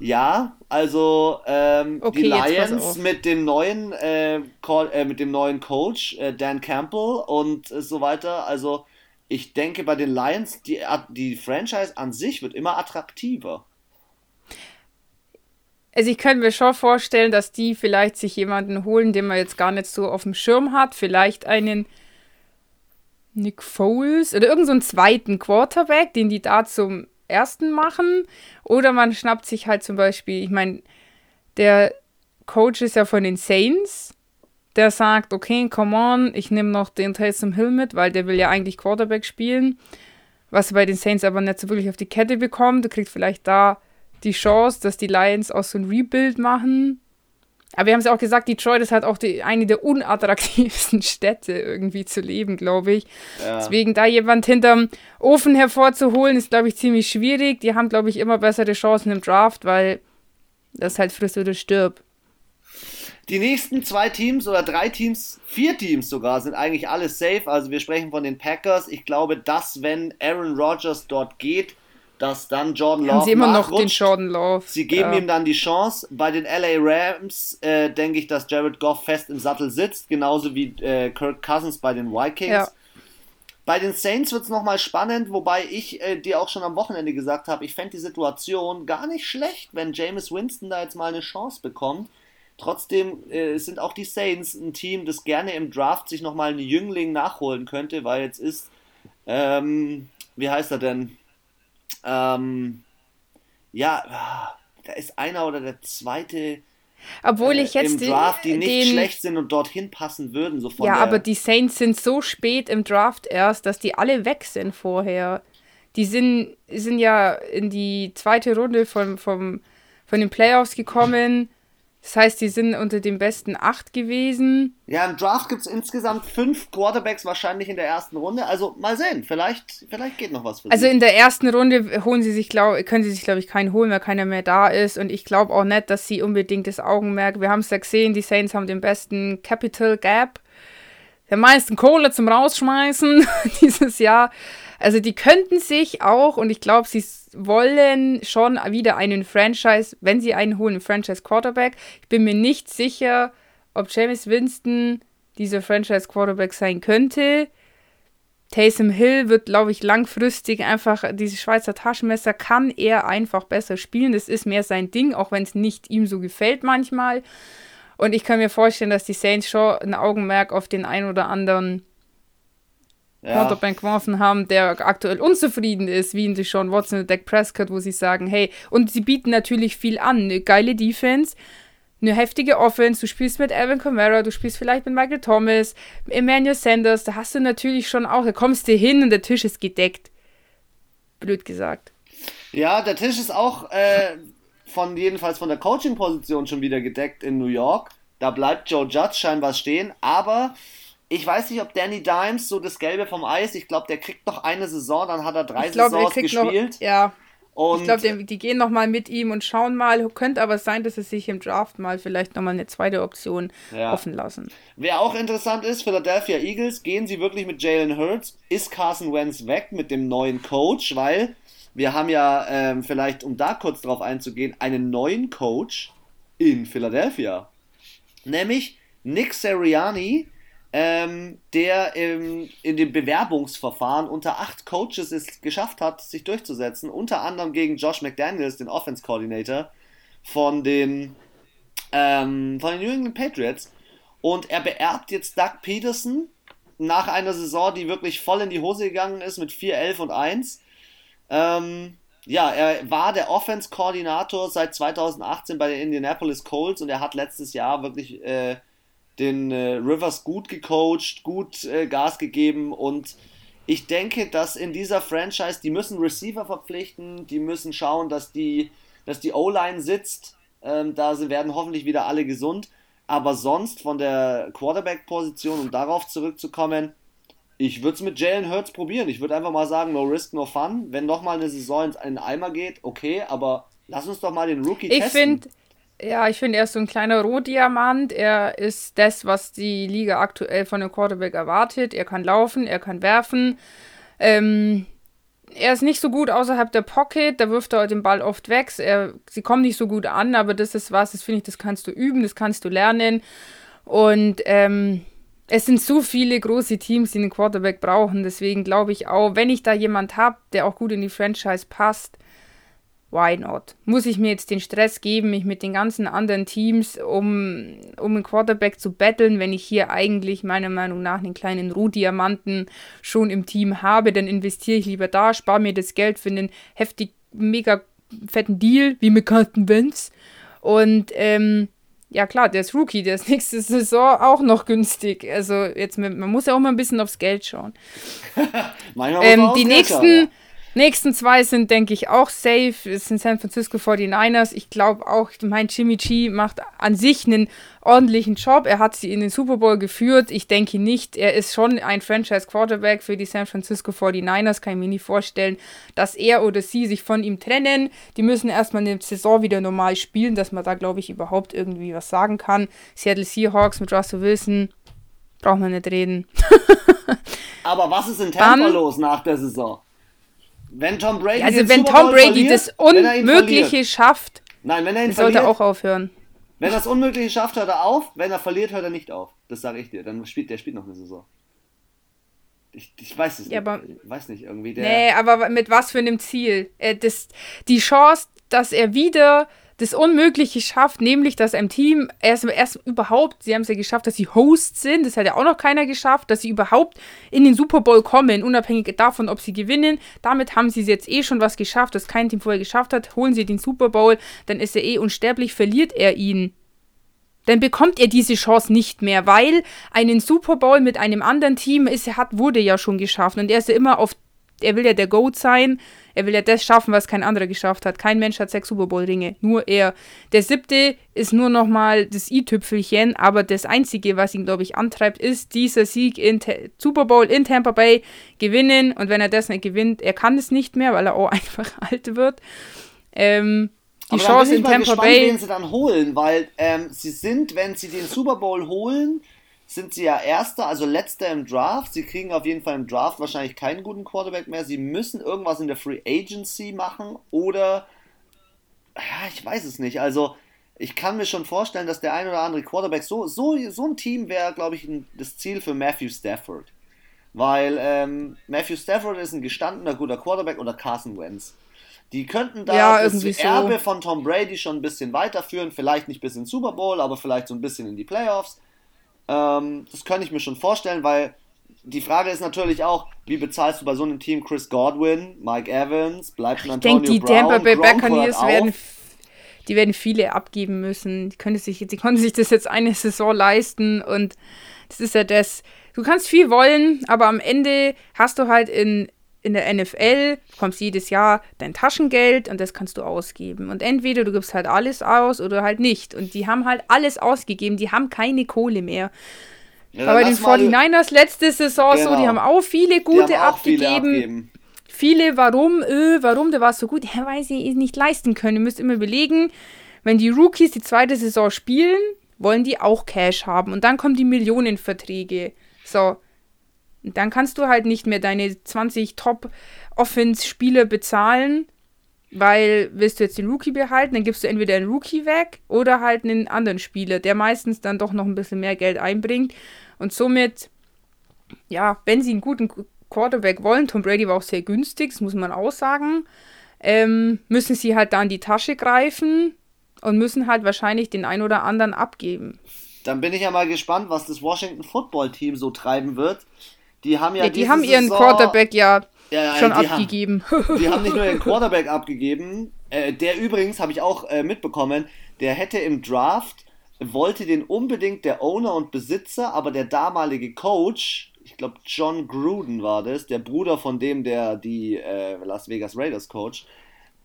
Ja, also ähm, okay, die Lions mit dem neuen äh, Call, äh, mit dem neuen Coach äh, Dan Campbell und äh, so weiter. Also ich denke bei den Lions, die, die Franchise an sich wird immer attraktiver. Also ich könnte mir schon vorstellen, dass die vielleicht sich jemanden holen, den man jetzt gar nicht so auf dem Schirm hat. Vielleicht einen Nick Foles oder irgendeinen so zweiten Quarterback, den die da zum ersten machen. Oder man schnappt sich halt zum Beispiel, ich meine, der Coach ist ja von den Saints. Der sagt, okay, come on, ich nehme noch den Taysom Hill mit, weil der will ja eigentlich Quarterback spielen. Was er bei den Saints aber nicht so wirklich auf die Kette bekommt. Du kriegst vielleicht da die Chance, dass die Lions auch so ein Rebuild machen. Aber wir haben es ja auch gesagt, Detroit ist halt auch die, eine der unattraktivsten *laughs* Städte irgendwie zu leben, glaube ich. Ja. Deswegen da jemand hinterm Ofen hervorzuholen, ist, glaube ich, ziemlich schwierig. Die haben, glaube ich, immer bessere Chancen im Draft, weil das halt frisst oder stirbt. Die nächsten zwei Teams oder drei Teams, vier Teams sogar, sind eigentlich alle safe. Also wir sprechen von den Packers. Ich glaube, dass wenn Aaron Rodgers dort geht, dass dann Jordan Love. Haben sie immer noch den Jordan Love. Sie geben ja. ihm dann die Chance. Bei den LA Rams äh, denke ich, dass Jared Goff fest im Sattel sitzt, genauso wie äh, Kirk Cousins bei den Vikings. Ja. Bei den Saints wird es nochmal spannend, wobei ich äh, dir auch schon am Wochenende gesagt habe, ich fände die Situation gar nicht schlecht, wenn Jameis Winston da jetzt mal eine Chance bekommt. Trotzdem äh, sind auch die Saints ein Team, das gerne im Draft sich nochmal einen Jüngling nachholen könnte, weil jetzt ist, ähm, wie heißt er denn? Ähm, ja, da ist einer oder der zweite obwohl ich jetzt im Draft, die nicht den, schlecht sind und dorthin passen würden. So ja, aber die Saints sind so spät im Draft erst, dass die alle weg sind vorher. Die sind, sind ja in die zweite Runde von, vom, von den Playoffs gekommen. Das heißt, die sind unter den besten acht gewesen. Ja, im Draft gibt es insgesamt fünf Quarterbacks wahrscheinlich in der ersten Runde. Also mal sehen, vielleicht, vielleicht geht noch was für Also sie. in der ersten Runde holen sie sich, glaub, können sie sich, glaube ich, keinen holen, weil keiner mehr da ist. Und ich glaube auch nicht, dass sie unbedingt das Augenmerk. Wir haben es ja gesehen, die Saints haben den besten Capital Gap. Der meisten Kohle zum Rausschmeißen *laughs* dieses Jahr. Also die könnten sich auch, und ich glaube, sie wollen schon wieder einen Franchise, wenn sie einen holen, einen Franchise Quarterback. Ich bin mir nicht sicher, ob James Winston dieser Franchise Quarterback sein könnte. Taysom Hill wird, glaube ich, langfristig einfach, dieses Schweizer Taschenmesser kann er einfach besser spielen. Das ist mehr sein Ding, auch wenn es nicht ihm so gefällt manchmal. Und ich kann mir vorstellen, dass die Saints schon ein Augenmerk auf den einen oder anderen ja. Quarterback geworfen haben, der aktuell unzufrieden ist, wie in die Sean Watson und Dak Prescott, wo sie sagen, hey, und sie bieten natürlich viel an, eine geile Defense, eine heftige Offense, du spielst mit Alvin Kamara, du spielst vielleicht mit Michael Thomas, Emmanuel Sanders, da hast du natürlich schon auch, da kommst du hin und der Tisch ist gedeckt. Blöd gesagt. Ja, der Tisch ist auch äh, von jedenfalls von der Coaching-Position schon wieder gedeckt in New York. Da bleibt Joe Judge scheinbar stehen, aber ich weiß nicht, ob Danny Dimes so das Gelbe vom Eis, ich glaube, der kriegt noch eine Saison, dann hat er drei glaub, Saisons gespielt. Noch, ja. Und ich glaube, die gehen noch mal mit ihm und schauen mal. Könnte aber sein, dass sie sich im Draft mal vielleicht noch mal eine zweite Option ja. offen lassen. Wer auch interessant ist, Philadelphia Eagles, gehen sie wirklich mit Jalen Hurts? Ist Carson Wentz weg mit dem neuen Coach? Weil wir haben ja, ähm, vielleicht um da kurz drauf einzugehen, einen neuen Coach in Philadelphia. Nämlich Nick Seriani, ähm, der im, in dem Bewerbungsverfahren unter acht Coaches es geschafft hat, sich durchzusetzen. Unter anderem gegen Josh McDaniels, den Offense Coordinator von den, ähm, von den New England Patriots. Und er beerbt jetzt Doug Peterson nach einer Saison, die wirklich voll in die Hose gegangen ist mit 4, 11 und 1. Ähm, ja, er war der Offense-Koordinator seit 2018 bei den Indianapolis Colts und er hat letztes Jahr wirklich äh, den äh, Rivers gut gecoacht, gut äh, Gas gegeben und ich denke, dass in dieser Franchise, die müssen Receiver verpflichten, die müssen schauen, dass die, dass die O-Line sitzt. Ähm, da werden hoffentlich wieder alle gesund. Aber sonst von der Quarterback-Position, um darauf zurückzukommen, ich würde es mit Jalen Hurts probieren. Ich würde einfach mal sagen, no risk, no fun. Wenn noch mal eine Saison in den Eimer geht, okay, aber lass uns doch mal den Rookie ich testen. Ich finde, ja, ich finde, er ist so ein kleiner Rohdiamant. Er ist das, was die Liga aktuell von einem Quarterback erwartet. Er kann laufen, er kann werfen. Ähm, er ist nicht so gut außerhalb der Pocket, da wirft er den Ball oft weg. Er, sie kommen nicht so gut an, aber das ist was, das finde ich, das kannst du üben, das kannst du lernen. Und ähm, es sind so viele große Teams, die einen Quarterback brauchen. Deswegen glaube ich auch, wenn ich da jemand habe, der auch gut in die Franchise passt, why not? Muss ich mir jetzt den Stress geben, mich mit den ganzen anderen Teams um, um einen Quarterback zu betteln, wenn ich hier eigentlich meiner Meinung nach einen kleinen Rohdiamanten schon im Team habe, dann investiere ich lieber da, spare mir das Geld für einen heftig, mega fetten Deal, wie mit Carsten Wentz. Und ähm, ja klar, der ist Rookie, der ist nächste Saison auch noch günstig. Also jetzt, man muss ja auch mal ein bisschen aufs Geld schauen. *laughs* ähm, die nächsten, schauen, ja. Nächsten zwei sind, denke ich, auch safe. Es sind San Francisco 49ers. Ich glaube auch, mein Jimmy G macht an sich einen ordentlichen Job. Er hat sie in den Super Bowl geführt. Ich denke nicht. Er ist schon ein Franchise-Quarterback für die San Francisco 49ers. Kann ich mir nicht vorstellen, dass er oder sie sich von ihm trennen. Die müssen erstmal eine Saison wieder normal spielen, dass man da, glaube ich, überhaupt irgendwie was sagen kann. Seattle Seahawks mit Russell Wilson. Braucht man nicht reden. *laughs* Aber was ist in Tampa Dann, los nach der Saison? Wenn Tom Brady Also wenn Tom Brady verliert, das Unmögliche schafft, Nein, wenn er ihn sollte er auch aufhören. Wenn er das Unmögliche schafft, hört er auf. Wenn er verliert, hört er nicht auf. Das sage ich dir. Dann spielt der spielt noch eine Saison. Ich, ich weiß es ja, nicht. Aber, weiß nicht, irgendwie der. Nee, aber mit was für einem Ziel? Äh, das, die Chance, dass er wieder das Unmögliche schafft, nämlich dass ein Team erst, erst überhaupt, sie haben es ja geschafft, dass sie Hosts sind, das hat ja auch noch keiner geschafft, dass sie überhaupt in den Super Bowl kommen, unabhängig davon, ob sie gewinnen. Damit haben sie jetzt eh schon was geschafft, das kein Team vorher geschafft hat. Holen sie den Super Bowl, dann ist er eh unsterblich, verliert er ihn. Dann bekommt er diese Chance nicht mehr, weil einen Super Bowl mit einem anderen Team ist, hat, wurde ja schon geschafft und er ist ja immer auf er will ja der Goat sein. Er will ja das schaffen, was kein anderer geschafft hat. Kein Mensch hat sechs Super Bowl-Ringe, nur er. Der siebte ist nur nochmal das i-Tüpfelchen, aber das Einzige, was ihn, glaube ich, antreibt, ist dieser Sieg in T Super Bowl in Tampa Bay gewinnen. Und wenn er das nicht gewinnt, er kann es nicht mehr, weil er auch *laughs* einfach alt wird. Ähm, die aber Chance in Tampa gespannt, Bay. Wen sie dann holen, weil ähm, sie sind, wenn sie den Super Bowl holen, sind sie ja Erster, also Letzter im Draft. Sie kriegen auf jeden Fall im Draft wahrscheinlich keinen guten Quarterback mehr. Sie müssen irgendwas in der Free Agency machen oder. Ja, ich weiß es nicht. Also, ich kann mir schon vorstellen, dass der ein oder andere Quarterback so, so, so ein Team wäre, glaube ich, ein, das Ziel für Matthew Stafford. Weil ähm, Matthew Stafford ist ein gestandener guter Quarterback oder Carson Wentz. Die könnten da ja, das Erbe so. von Tom Brady schon ein bisschen weiterführen. Vielleicht nicht bis in Super Bowl, aber vielleicht so ein bisschen in die Playoffs. Ähm, das könnte ich mir schon vorstellen, weil die Frage ist natürlich auch, wie bezahlst du bei so einem Team Chris Godwin, Mike Evans, bleibt ein Antonio Ich denke, die Tampa Bay Buccaneers werden, die werden viele abgeben müssen. Die, können sich, die konnten sich das jetzt eine Saison leisten und das ist ja das. Du kannst viel wollen, aber am Ende hast du halt in in der NFL bekommst jedes Jahr dein Taschengeld und das kannst du ausgeben. Und entweder du gibst halt alles aus oder halt nicht. Und die haben halt alles ausgegeben, die haben keine Kohle mehr. Ja, Aber bei den 49ers letzte Saison genau. so, die haben auch viele gute auch abgegeben. Viele, viele, warum, öh, warum, der war so gut, ja, weil sie es nicht leisten können. Ihr müsst immer überlegen, wenn die Rookies die zweite Saison spielen, wollen die auch Cash haben. Und dann kommen die Millionenverträge. So, dann kannst du halt nicht mehr deine 20 Top-Offense-Spieler bezahlen, weil willst du jetzt den Rookie behalten, dann gibst du entweder einen Rookie weg oder halt einen anderen Spieler, der meistens dann doch noch ein bisschen mehr Geld einbringt. Und somit, ja, wenn sie einen guten Quarterback wollen, Tom Brady war auch sehr günstig, das muss man auch sagen, ähm, müssen sie halt da in die Tasche greifen und müssen halt wahrscheinlich den einen oder anderen abgeben. Dann bin ich ja mal gespannt, was das Washington Football Team so treiben wird. Die haben ja, ja die haben ihren Saison, Quarterback ja, ja schon die abgegeben. Haben, *laughs* die haben nicht nur ihren Quarterback abgegeben, äh, der übrigens, habe ich auch äh, mitbekommen, der hätte im Draft, wollte den unbedingt der Owner und Besitzer, aber der damalige Coach, ich glaube John Gruden war das, der Bruder von dem, der die äh, Las Vegas Raiders coach,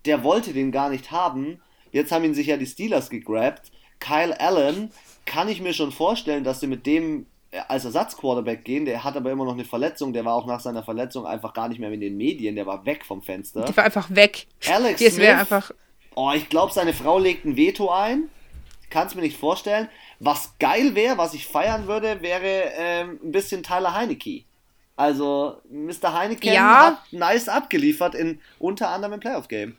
der wollte den gar nicht haben. Jetzt haben ihn sich ja die Steelers gegrabt. Kyle Allen kann ich mir schon vorstellen, dass sie mit dem als Ersatzquarterback gehen. Der hat aber immer noch eine Verletzung. Der war auch nach seiner Verletzung einfach gar nicht mehr in den Medien. Der war weg vom Fenster. Der war einfach weg. Alex Smith, einfach. Oh, ich glaube, seine Frau legt ein Veto ein. Kann es mir nicht vorstellen. Was geil wäre, was ich feiern würde, wäre ähm, ein bisschen Tyler Heineke. Also, Mr. Heineken ja. hat nice abgeliefert, in, unter anderem im Playoff-Game.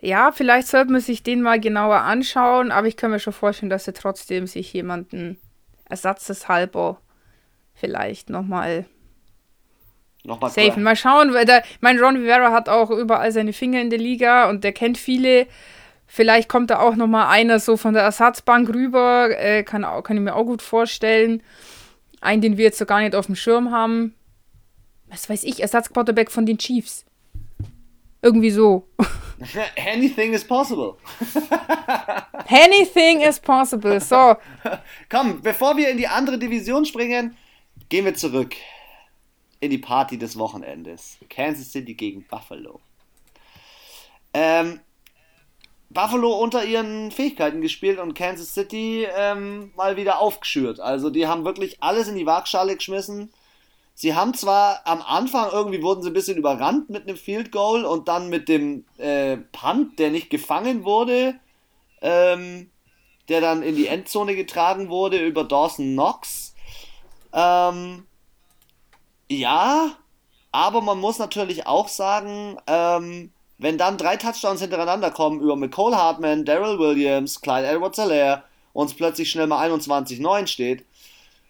Ja, vielleicht sollte man sich den mal genauer anschauen, aber ich kann mir schon vorstellen, dass er trotzdem sich jemanden ersatzeshalber vielleicht nochmal Nochmal safen. Mal schauen, weil der, mein Ron Rivera hat auch überall seine Finger in der Liga und der kennt viele. Vielleicht kommt da auch nochmal einer so von der Ersatzbank rüber. Äh, kann, kann ich mir auch gut vorstellen. Einen, den wir jetzt so gar nicht auf dem Schirm haben. Was weiß ich, Ersatzquarterback von den Chiefs. Irgendwie so. *laughs* Anything is possible. *laughs* Anything is possible. So. *laughs* Komm, bevor wir in die andere Division springen, gehen wir zurück in die Party des Wochenendes. Kansas City gegen Buffalo. Ähm, Buffalo unter ihren Fähigkeiten gespielt und Kansas City ähm, mal wieder aufgeschürt. Also die haben wirklich alles in die Waagschale geschmissen. Sie haben zwar am Anfang irgendwie wurden sie ein bisschen überrannt mit einem Field Goal und dann mit dem äh, Punt, der nicht gefangen wurde, ähm, der dann in die Endzone getragen wurde über Dawson Knox. Ähm, ja, aber man muss natürlich auch sagen, ähm, wenn dann drei Touchdowns hintereinander kommen über McCole Hartman, Daryl Williams, Clyde Edwards-Helaire und es plötzlich schnell mal 21-9 steht,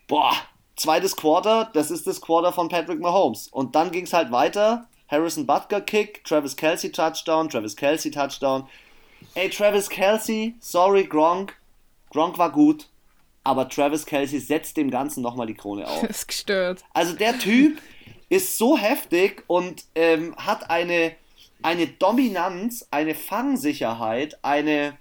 boah, zweites Quarter, das ist das Quarter von Patrick Mahomes. Und dann ging es halt weiter. Harrison Butker Kick, Travis Kelsey Touchdown, Travis Kelsey Touchdown. Ey, Travis Kelsey, sorry Gronk, Gronk war gut, aber Travis Kelsey setzt dem Ganzen nochmal die Krone auf. Das *laughs* ist gestört. Also der Typ ist so heftig und ähm, hat eine eine Dominanz, eine Fangsicherheit, eine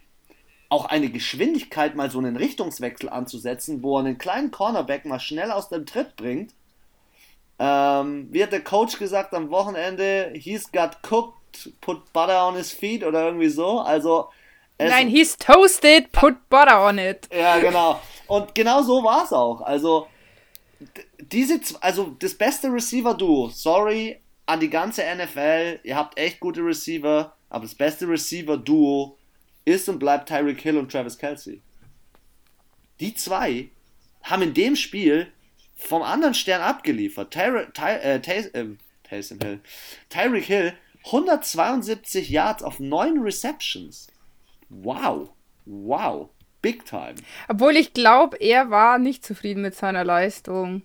auch eine Geschwindigkeit, mal so einen Richtungswechsel anzusetzen, wo er einen kleinen Cornerback mal schnell aus dem Tritt bringt. Ähm, wie hat der Coach gesagt am Wochenende? He's got cooked, put butter on his feet oder irgendwie so. Also Nein, he's toasted, put butter on it. Ja, genau. Und genau so war es auch. Also diese, also das beste Receiver-Duo, sorry, an die ganze NFL, ihr habt echt gute Receiver, aber das beste Receiver-Duo ist und bleibt Tyreek Hill und Travis Kelsey. Die zwei haben in dem Spiel vom anderen Stern abgeliefert. Ty Ty äh, äh, Hill. Tyreek Hill 172 Yards auf 9 Receptions. Wow. Wow. Big time. Obwohl ich glaube, er war nicht zufrieden mit seiner Leistung.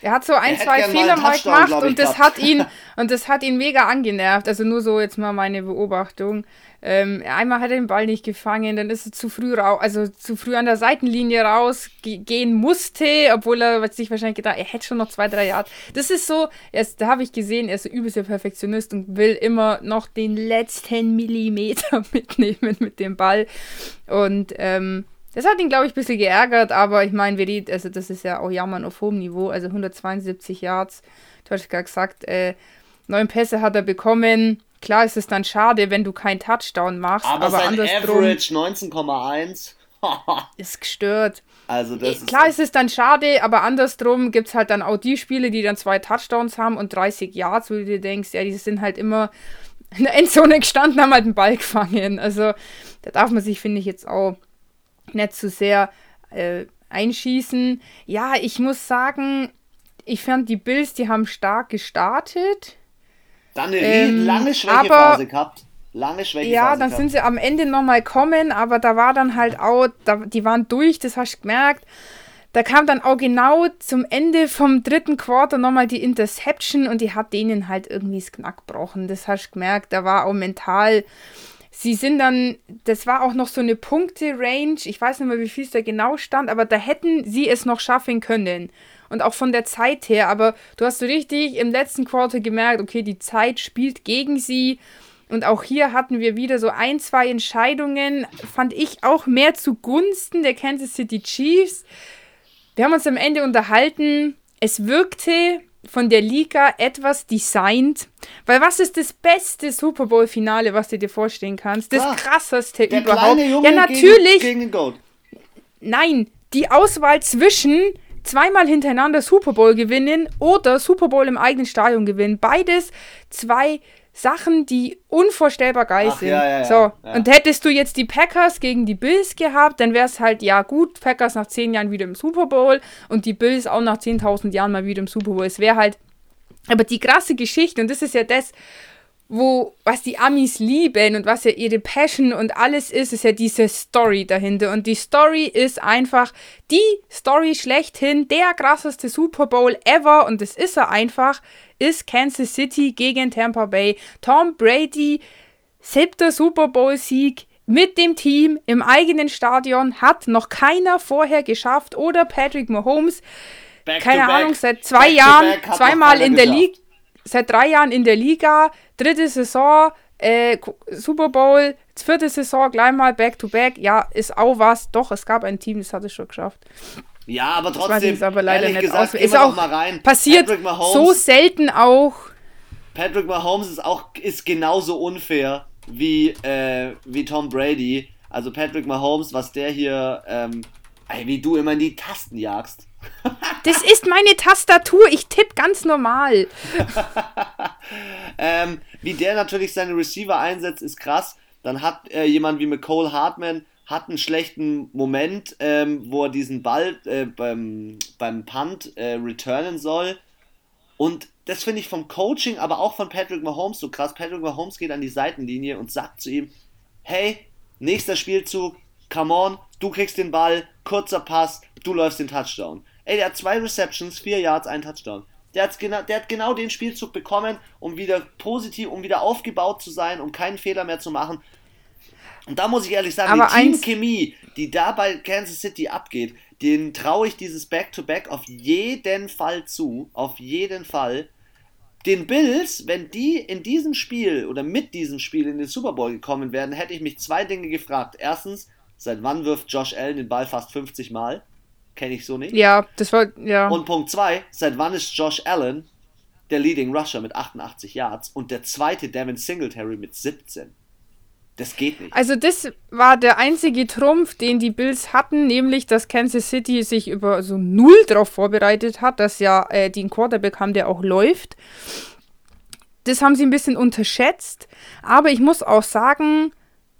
Er hat so ein, zwei Fehler mal gemacht und das hat ihn *laughs* und das hat ihn mega angenervt. Also nur so jetzt mal meine Beobachtung. Ähm, einmal hat er den Ball nicht gefangen, dann ist er zu früh raus, also zu früh an der Seitenlinie rausgehen musste, obwohl er sich wahrscheinlich gedacht, er hätte schon noch zwei, drei Jahre. Das ist so, ist, da habe ich gesehen, er ist so übelst der Perfektionist und will immer noch den letzten Millimeter *laughs* mitnehmen mit dem Ball. Und ähm, das hat ihn, glaube ich, ein bisschen geärgert, aber ich meine, also das ist ja auch Jammern auf hohem Niveau, also 172 Yards, du hast gerade gesagt, äh, neun Pässe hat er bekommen. Klar ist es dann schade, wenn du keinen Touchdown machst, aber, aber sein Average 19,1 *laughs* ist gestört. Also das Klar ist, ist es dann schade, aber andersrum gibt es halt dann auch die Spiele, die dann zwei Touchdowns haben und 30 Yards, wo du dir denkst, ja, die sind halt immer in der Endzone gestanden, haben halt einen Ball gefangen. Also da darf man sich, finde ich, jetzt auch nicht zu sehr äh, einschießen. Ja, ich muss sagen, ich fand die Bills, die haben stark gestartet. Dann eine ähm, lange Schwächephase gehabt. Lange Schwächephase. Ja, dann gehabt. sind sie am Ende nochmal kommen, aber da war dann halt auch, da, die waren durch, das hast du gemerkt. Da kam dann auch genau zum Ende vom dritten Quarter nochmal die Interception und die hat denen halt irgendwie das Knack gebrochen. Das hast du gemerkt. Da war auch mental Sie sind dann, das war auch noch so eine Punkte-Range, ich weiß nicht mehr, wie viel es da genau stand, aber da hätten sie es noch schaffen können. Und auch von der Zeit her, aber du hast so richtig im letzten Quarter gemerkt, okay, die Zeit spielt gegen sie. Und auch hier hatten wir wieder so ein, zwei Entscheidungen, fand ich auch mehr zugunsten der Kansas City Chiefs. Wir haben uns am Ende unterhalten. Es wirkte von der Liga etwas designt. Weil was ist das beste Super Bowl-Finale, was du dir vorstellen kannst? Das Klar, krasseste der überhaupt. Junge ja, natürlich. Gegen, gegen. Nein, die Auswahl zwischen zweimal hintereinander Super Bowl gewinnen oder Super Bowl im eigenen Stadion gewinnen. Beides zwei Sachen, die unvorstellbar geil Ach, sind. Ja, ja, so, ja. und hättest du jetzt die Packers gegen die Bills gehabt, dann wäre es halt, ja gut, Packers nach zehn Jahren wieder im Super Bowl und die Bills auch nach 10.000 Jahren mal wieder im Super Bowl. Es wäre halt, aber die krasse Geschichte, und das ist ja das, wo, was die Amis lieben und was ja ihre Passion und alles ist, ist ja diese Story dahinter. Und die Story ist einfach die Story schlechthin, der krasseste Super Bowl ever. Und das ist er einfach, ist Kansas City gegen Tampa Bay. Tom Brady, siebter Super Bowl-Sieg mit dem Team im eigenen Stadion hat noch keiner vorher geschafft. Oder Patrick Mahomes, back keine Ahnung, seit zwei back Jahren, zweimal in der Liga seit drei Jahren in der Liga, dritte Saison, äh, Super Bowl, vierte Saison, gleich mal Back-to-Back. -back. Ja, ist auch was. Doch, es gab ein Team, das hat es schon geschafft. Ja, aber trotzdem, ist aber leider nicht gesagt. Ist auch passiert so selten auch. Patrick Mahomes ist auch ist genauso unfair wie, äh, wie Tom Brady. Also Patrick Mahomes, was der hier, ähm, ey, wie du immer in die Tasten jagst. *laughs* Das ist meine Tastatur, ich tippe ganz normal. *laughs* ähm, wie der natürlich seine Receiver einsetzt, ist krass. Dann hat äh, jemand wie McCole Hartman hat einen schlechten Moment, ähm, wo er diesen Ball äh, beim, beim Punt äh, returnen soll. Und das finde ich vom Coaching, aber auch von Patrick Mahomes so krass. Patrick Mahomes geht an die Seitenlinie und sagt zu ihm: Hey, nächster Spielzug, come on, du kriegst den Ball, kurzer Pass, du läufst den Touchdown. Ey, der hat zwei Receptions, vier Yards, ein Touchdown. Der, hat's genau, der hat genau den Spielzug bekommen, um wieder positiv, um wieder aufgebaut zu sein, um keinen Fehler mehr zu machen. Und da muss ich ehrlich sagen, Aber die Teamchemie, die da bei Kansas City abgeht, den traue ich dieses Back-to-Back -Back auf jeden Fall zu. Auf jeden Fall. Den Bills, wenn die in diesem Spiel oder mit diesem Spiel in den Super Bowl gekommen wären, hätte ich mich zwei Dinge gefragt. Erstens, seit wann wirft Josh Allen den Ball fast 50 Mal? Kenne ich so nicht. Ja, das war, ja. Und Punkt 2, seit wann ist Josh Allen der Leading Rusher mit 88 Yards und der zweite Devin Singletary mit 17? Das geht nicht. Also das war der einzige Trumpf, den die Bills hatten, nämlich dass Kansas City sich über so null darauf vorbereitet hat, dass ja äh, den Quarterback haben, der auch läuft. Das haben sie ein bisschen unterschätzt. Aber ich muss auch sagen,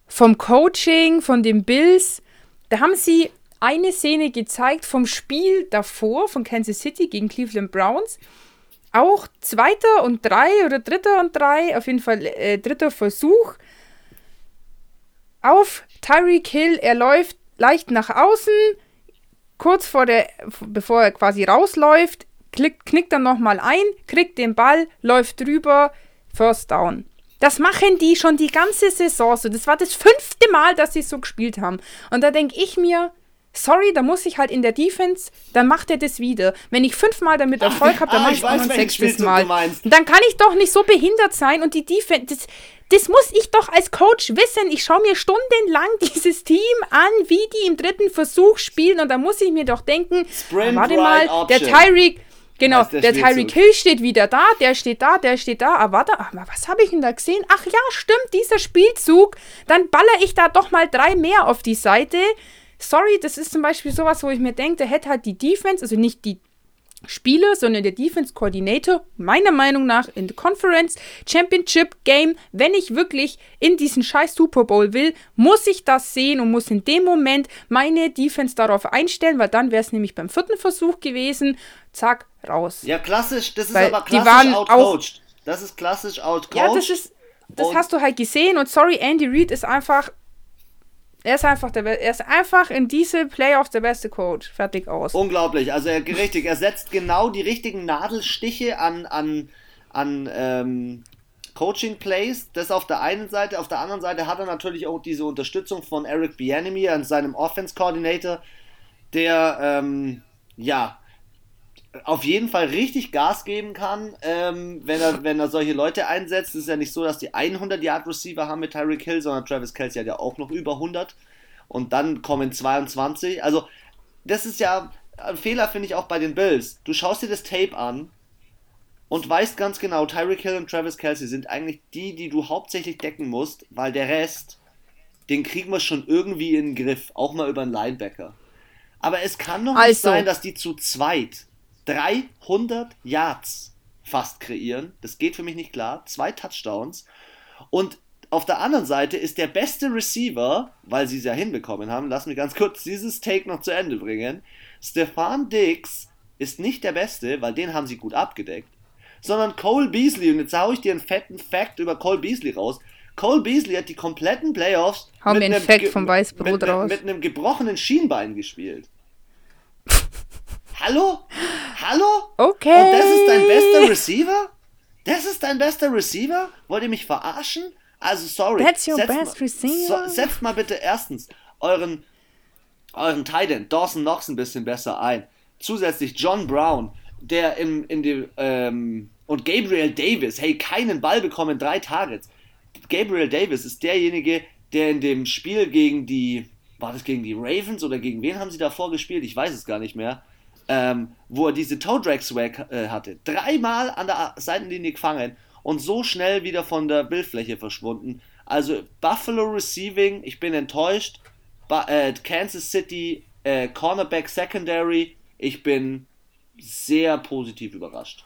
vom Coaching, von den Bills, da haben sie eine Szene gezeigt vom Spiel davor von Kansas City gegen Cleveland Browns. Auch zweiter und drei oder dritter und drei, auf jeden Fall äh, dritter Versuch. Auf Tyreek Hill, er läuft leicht nach außen, kurz vor der, bevor er quasi rausläuft, klickt, knickt dann nochmal ein, kriegt den Ball, läuft drüber, First Down. Das machen die schon die ganze Saison so. Das war das fünfte Mal, dass sie so gespielt haben. Und da denke ich mir, sorry, da muss ich halt in der Defense, dann macht er das wieder. Wenn ich fünfmal damit Erfolg habe, dann ah, mache ich auch noch sechstes Mal. Dann kann ich doch nicht so behindert sein und die Defense, das, das muss ich doch als Coach wissen. Ich schaue mir stundenlang *laughs* dieses Team an, wie die im dritten Versuch spielen und da muss ich mir doch denken, Sprint warte mal, der Tyreek, Genau, der, der Tyreek Hill steht wieder da, der steht da, der steht da. Aber warte, ach, was habe ich denn da gesehen? Ach ja, stimmt, dieser Spielzug. Dann baller ich da doch mal drei mehr auf die Seite. Sorry, das ist zum Beispiel sowas, wo ich mir denke, der hätte halt die Defense, also nicht die Spieler, sondern der Defense Coordinator, meiner Meinung nach in der Conference Championship Game, wenn ich wirklich in diesen scheiß Super Bowl will, muss ich das sehen und muss in dem Moment meine Defense darauf einstellen, weil dann wäre es nämlich beim vierten Versuch gewesen, zack, raus. Ja, klassisch, das ist weil aber klassisch outcoached. Das ist klassisch outcoached. Ja, das ist, das hast du halt gesehen und sorry, Andy Reid ist einfach er ist einfach der er ist einfach in diese Playoffs der beste Coach. Fertig aus. Unglaublich. Also er richtig, er setzt genau die richtigen Nadelstiche an, an, an ähm, Coaching Plays. Das auf der einen Seite. Auf der anderen Seite hat er natürlich auch diese Unterstützung von Eric Bieniemy an seinem Offense Coordinator, der ähm, ja auf jeden Fall richtig Gas geben kann, ähm, wenn, er, wenn er solche Leute einsetzt. Es ist ja nicht so, dass die 100 Yard Receiver haben mit Tyreek Hill, sondern Travis Kelsey hat ja auch noch über 100 und dann kommen 22. Also das ist ja ein Fehler, finde ich auch bei den Bills. Du schaust dir das Tape an und weißt ganz genau, Tyreek Hill und Travis Kelsey sind eigentlich die, die du hauptsächlich decken musst, weil der Rest, den kriegen wir schon irgendwie in den Griff, auch mal über einen Linebacker. Aber es kann doch nicht also. sein, dass die zu zweit 300 Yards fast kreieren. Das geht für mich nicht klar. Zwei Touchdowns. Und auf der anderen Seite ist der beste Receiver, weil sie es ja hinbekommen haben, lass mich ganz kurz dieses Take noch zu Ende bringen. Stefan Diggs ist nicht der beste, weil den haben sie gut abgedeckt, sondern Cole Beasley. Und jetzt hau ich dir einen fetten Fact über Cole Beasley raus. Cole Beasley hat die kompletten Playoffs mit, Weißbrot mit, raus. mit einem gebrochenen Schienbein gespielt. Hallo? Hallo? Okay. Und das ist dein bester Receiver? Das ist dein bester Receiver? Wollt ihr mich verarschen? Also sorry. That's your setzt best mal, receiver? So, setzt mal bitte erstens euren, euren Titan, Dawson Knox, ein bisschen besser ein. Zusätzlich John Brown, der in, in die, ähm, und Gabriel Davis, hey, keinen Ball bekommen, drei Targets. Gabriel Davis ist derjenige, der in dem Spiel gegen die, war das gegen die Ravens oder gegen wen haben sie davor gespielt? Ich weiß es gar nicht mehr. Ähm, wo er diese Toe Drag Swag äh, hatte. Dreimal an der Seitenlinie gefangen und so schnell wieder von der Bildfläche verschwunden. Also Buffalo Receiving, ich bin enttäuscht. Ba äh, Kansas City äh, Cornerback Secondary, ich bin sehr positiv überrascht.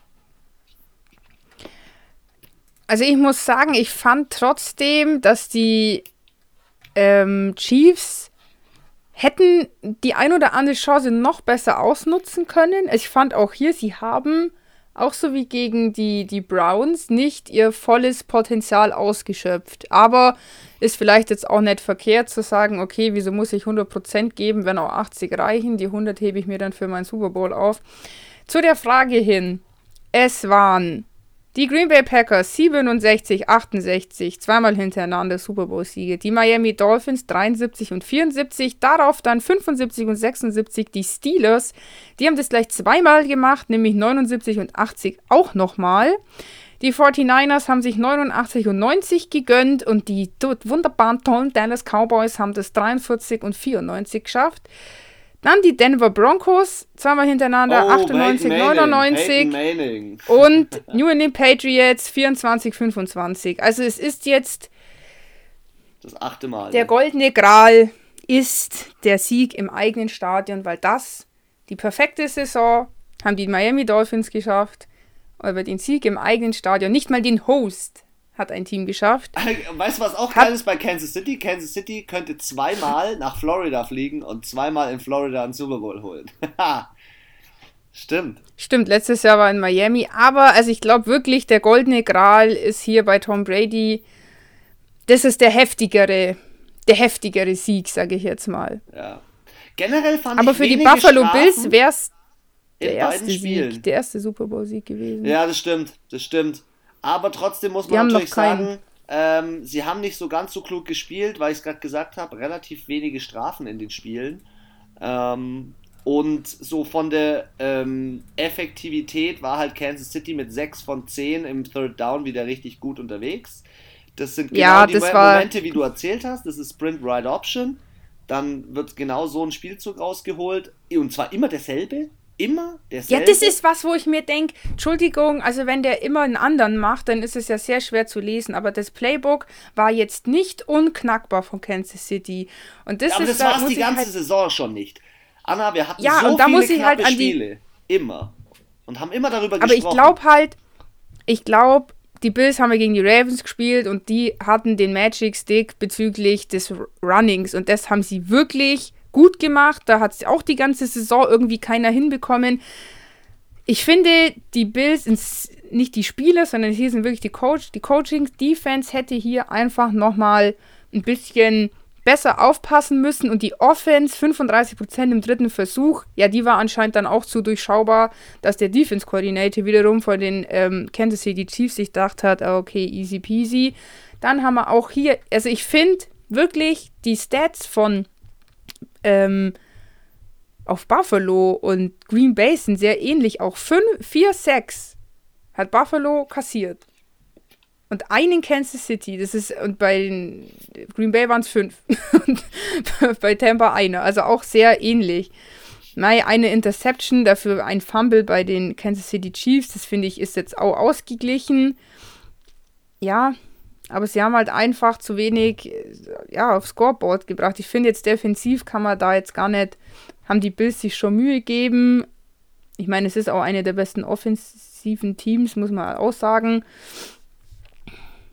Also ich muss sagen, ich fand trotzdem, dass die ähm, Chiefs hätten die ein oder andere Chance noch besser ausnutzen können. Ich fand auch hier, sie haben, auch so wie gegen die, die Browns, nicht ihr volles Potenzial ausgeschöpft. Aber ist vielleicht jetzt auch nicht verkehrt zu sagen, okay, wieso muss ich 100% geben, wenn auch 80 reichen? Die 100 hebe ich mir dann für meinen Super Bowl auf. Zu der Frage hin, es waren die Green Bay Packers 67, 68, zweimal hintereinander Super Bowl-Siege. Die Miami Dolphins 73 und 74, darauf dann 75 und 76 die Steelers. Die haben das gleich zweimal gemacht, nämlich 79 und 80 auch nochmal. Die 49ers haben sich 89 und 90 gegönnt und die wunderbaren tollen Dallas Cowboys haben das 43 und 94 geschafft. Dann die Denver Broncos, zweimal hintereinander, Oh, 98, Peyton Manning, 99. Peyton Manning. Und *laughs* New England Patriots 24, 25. Also es ist jetzt Das achte Mal. der ne? goldene Gral ist der Sieg im eigenen Stadion, weil das die perfekte Saison haben die Miami Dolphins geschafft, aber den Sieg im eigenen Stadion, nicht mal den Host hat ein Team geschafft. *laughs* Weißt du, was auch Hat- geil ist bei Kansas City? Kansas City könnte zweimal nach Florida fliegen und zweimal in Florida einen Super Bowl holen. *laughs* Stimmt. Stimmt, letztes Jahr war in Miami, aber also ich glaube wirklich, der goldene Gral ist hier bei Tom Brady. Das ist der heftigere, der heftigere Sieg, sage ich jetzt mal. Ja. Generell fand Aber ich für die Buffalo Strafen Bills wäre es der erste Spielen. Sieg, der erste Super Bowl Sieg gewesen. Ja, das stimmt, das stimmt. Aber trotzdem muss man natürlich sagen, ähm, sie haben nicht so ganz so klug gespielt, weil ich es gerade gesagt habe, relativ wenige Strafen in den Spielen. Ähm, und so von der ähm, Effektivität war halt Kansas City mit 6 von 10 im Third Down wieder richtig gut unterwegs. Das sind genau Ja, die das Mo- war- Momente, wie du erzählt hast. Das ist Sprint Ride Option. Dann wird genau so ein Spielzug rausgeholt. Und zwar immer derselbe. Immer Ja, derselbe. das ist was, wo ich mir denke, Entschuldigung, also wenn der immer einen anderen macht, dann ist es ja sehr schwer zu lesen. Aber das Playbook war jetzt nicht unknackbar von Kansas City. Und das Aber ist das da war es muss die ich ganze halt, Saison schon nicht. Anna, wir hatten Ja, so und da viele muss ich halt knappe an die- Spiele. Immer. Und haben immer darüber Aber ich gesprochen. glaube halt, ich glaube, die Bills haben ja gegen die Ravens gespielt und die hatten den Magic Stick bezüglich des Runnings und das haben sie wirklich gut gemacht. Da hat auch die ganze Saison irgendwie keiner hinbekommen. Ich finde, die Bills, ins, nicht die Spieler, sondern hier sind wirklich die Coach, die Coaching, Defense hätte hier einfach nochmal ein bisschen besser aufpassen müssen und die Offense 35% im dritten Versuch, ja, die war anscheinend dann auch zu durchschaubar, dass der Defense Coordinator wiederum von den ähm, Kansas City Chiefs sich gedacht hat, ah, okay, easy peasy. Dann haben wir auch hier, also ich finde wirklich die Stats von ähm, auf Buffalo und Green Bay sind sehr ähnlich. Auch 4, 6 hat Buffalo kassiert. Und einen Kansas City, das ist, und bei Green Bay waren es fünf. und *laughs* bei Tampa eine. Also auch sehr ähnlich. Nein, eine Interception, dafür ein Fumble bei den Kansas City Chiefs. Das finde ich ist jetzt auch ausgeglichen. Ja, aber sie haben halt einfach zu wenig äh, ja, aufs Scoreboard gebracht. Ich finde jetzt defensiv kann man da jetzt gar nicht, haben die Bills sich schon Mühe gegeben. Ich meine, es ist auch eine der besten offensiven Teams, muss man auch sagen.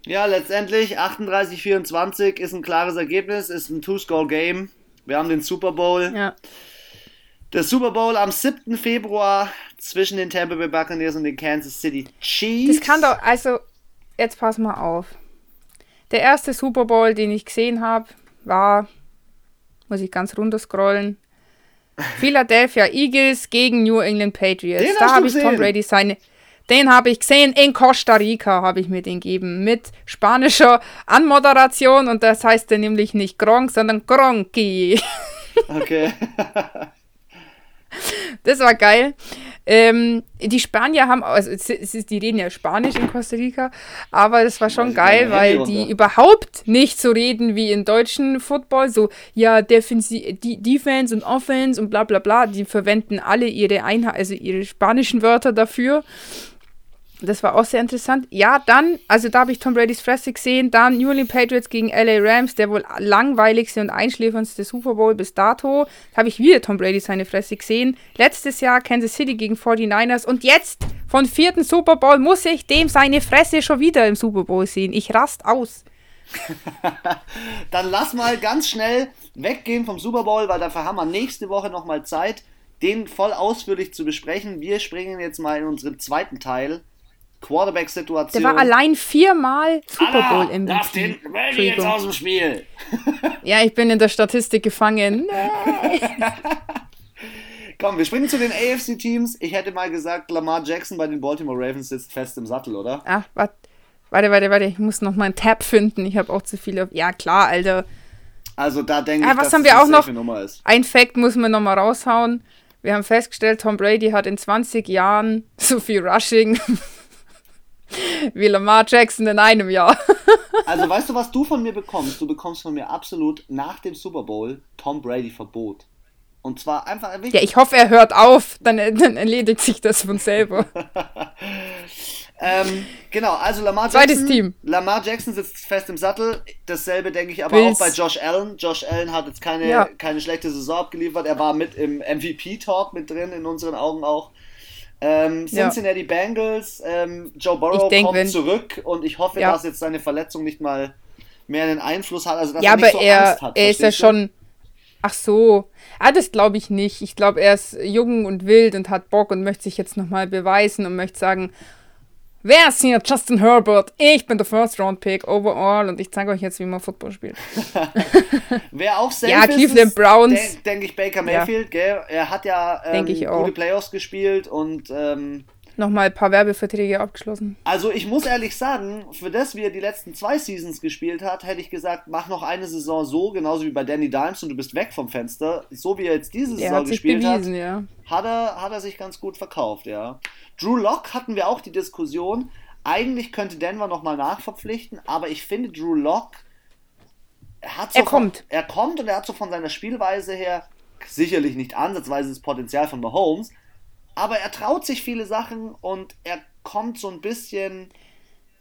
Ja, letztendlich 38-24 ist ein klares Ergebnis, ist ein Two-Score-Game. Wir haben den Super Bowl. Ja. Der Super Bowl am 7. Februar zwischen den Tampa Bay Buccaneers und den Kansas City Chiefs. Das kann doch, also, jetzt pass mal auf. Der erste Super Bowl, den ich gesehen habe, war, muss ich ganz runter scrollen, Philadelphia Eagles gegen New England Patriots. Den da habe ich Tom? Brady seine. Den habe ich gesehen in Costa Rica, habe ich mir den gegeben. Mit spanischer Anmoderation und das heißt dann nämlich nicht Gronk, sondern Gronki. Okay. *laughs* *laughs* Das war geil. Ähm, die Spanier haben, also es ist, die reden ja Spanisch in Costa Rica, aber das war schon sie geil, weil die runter. überhaupt nicht so reden wie in deutschen Football, so ja, Defensi Defense und Offense und bla bla bla. Die verwenden alle ihre Einheit, also ihre spanischen Wörter dafür. Das war auch sehr interessant. Ja, dann, also da habe ich Tom Brady's Fresse gesehen. Dann New England Patriots gegen LA Rams, der wohl langweiligste und einschläferndste Super Bowl bis dato. Da habe ich wieder Tom Brady seine Fresse gesehen. Letztes Jahr Kansas City gegen 49ers. Und jetzt, von vierten Super Bowl, muss ich dem seine Fresse schon wieder im Super Bowl sehen. Ich rast aus. *laughs* Dann lass mal ganz schnell weggehen vom Super Bowl, weil dafür haben wir nächste Woche nochmal Zeit, den voll ausführlich zu besprechen. Wir springen jetzt mal in unseren zweiten Teil. Quarterback-Situation. Der war allein viermal Super Bowl Anna, lass den. Brady jetzt aus dem Spiel. *laughs* Ja, ich bin in der Statistik gefangen. *laughs* Komm, wir springen zu den AFC-Teams. Ich hätte mal gesagt, Lamar Jackson bei den Baltimore Ravens sitzt fest im Sattel, oder? Ach, warte, warte, warte. Ich muss noch mal einen Tab finden. Ich habe auch zu viele. Ja, klar, Alter. Also da denke Ah, ich, was dass haben wir eine auch noch? Nummer ist. Ein Fact muss man noch mal raushauen. Wir haben festgestellt, Tom Brady hat in 20 Jahren so viel Rushing *laughs* wie Lamar Jackson in einem Jahr. *laughs* Also weißt du, was du von mir bekommst? Du bekommst von mir absolut nach dem Super Bowl Tom Brady Verbot. Und zwar einfach wirklich. Ja, ich hoffe, er hört auf. Dann, dann erledigt sich das von selber. *laughs* Ähm, genau, also Lamar Zweites Jackson. Team. Lamar Jackson sitzt fest im Sattel. Dasselbe denke ich aber Bills. auch bei Josh Allen. Josh Allen hat jetzt keine, Ja. keine schlechte Saison abgeliefert. Er war mit im MVP-Talk mit drin, in unseren Augen auch. Ähm, Ja. Cincinnati Bengals, ähm, Joe Burrow denk, kommt wenn- zurück und ich hoffe, Ja. dass jetzt seine Verletzung nicht mal mehr einen Einfluss hat. Also dass Ja, er nicht aber so er, Angst hat, er ist ja schon. Ach so. Ah, das glaube ich nicht. Ich glaube, er ist jung und wild und hat Bock und möchte sich jetzt nochmal beweisen und möchte sagen, wer ist hier Justin Herbert? Ich bin der First-Round-Pick overall und ich zeige euch jetzt, wie man Football spielt. *laughs* Wer auch safe Ja, ist, Cleveland Browns. denk- Denke ich Baker Mayfield, gell? Er hat ja ähm, Denk gute Playoffs gespielt und ähm, Nochmal ein paar Werbeverträge abgeschlossen. also ich muss ehrlich sagen, für das, wie er die letzten zwei Seasons gespielt hat, hätte ich gesagt, mach noch eine Saison so, genauso wie bei Danny Dimes und du bist weg vom Fenster. So wie er jetzt diese Saison hat gespielt bewiesen, hat, ja. hat er, hat er sich ganz gut verkauft, ja. Drew Lock hatten wir auch die Diskussion. Eigentlich könnte Denver nochmal nachverpflichten, aber ich finde Drew Lock er hat so Er kommt. Von, er kommt und er hat so von seiner Spielweise her sicherlich nicht ansatzweise das Potenzial von Mahomes, aber er traut sich viele Sachen und er kommt so ein bisschen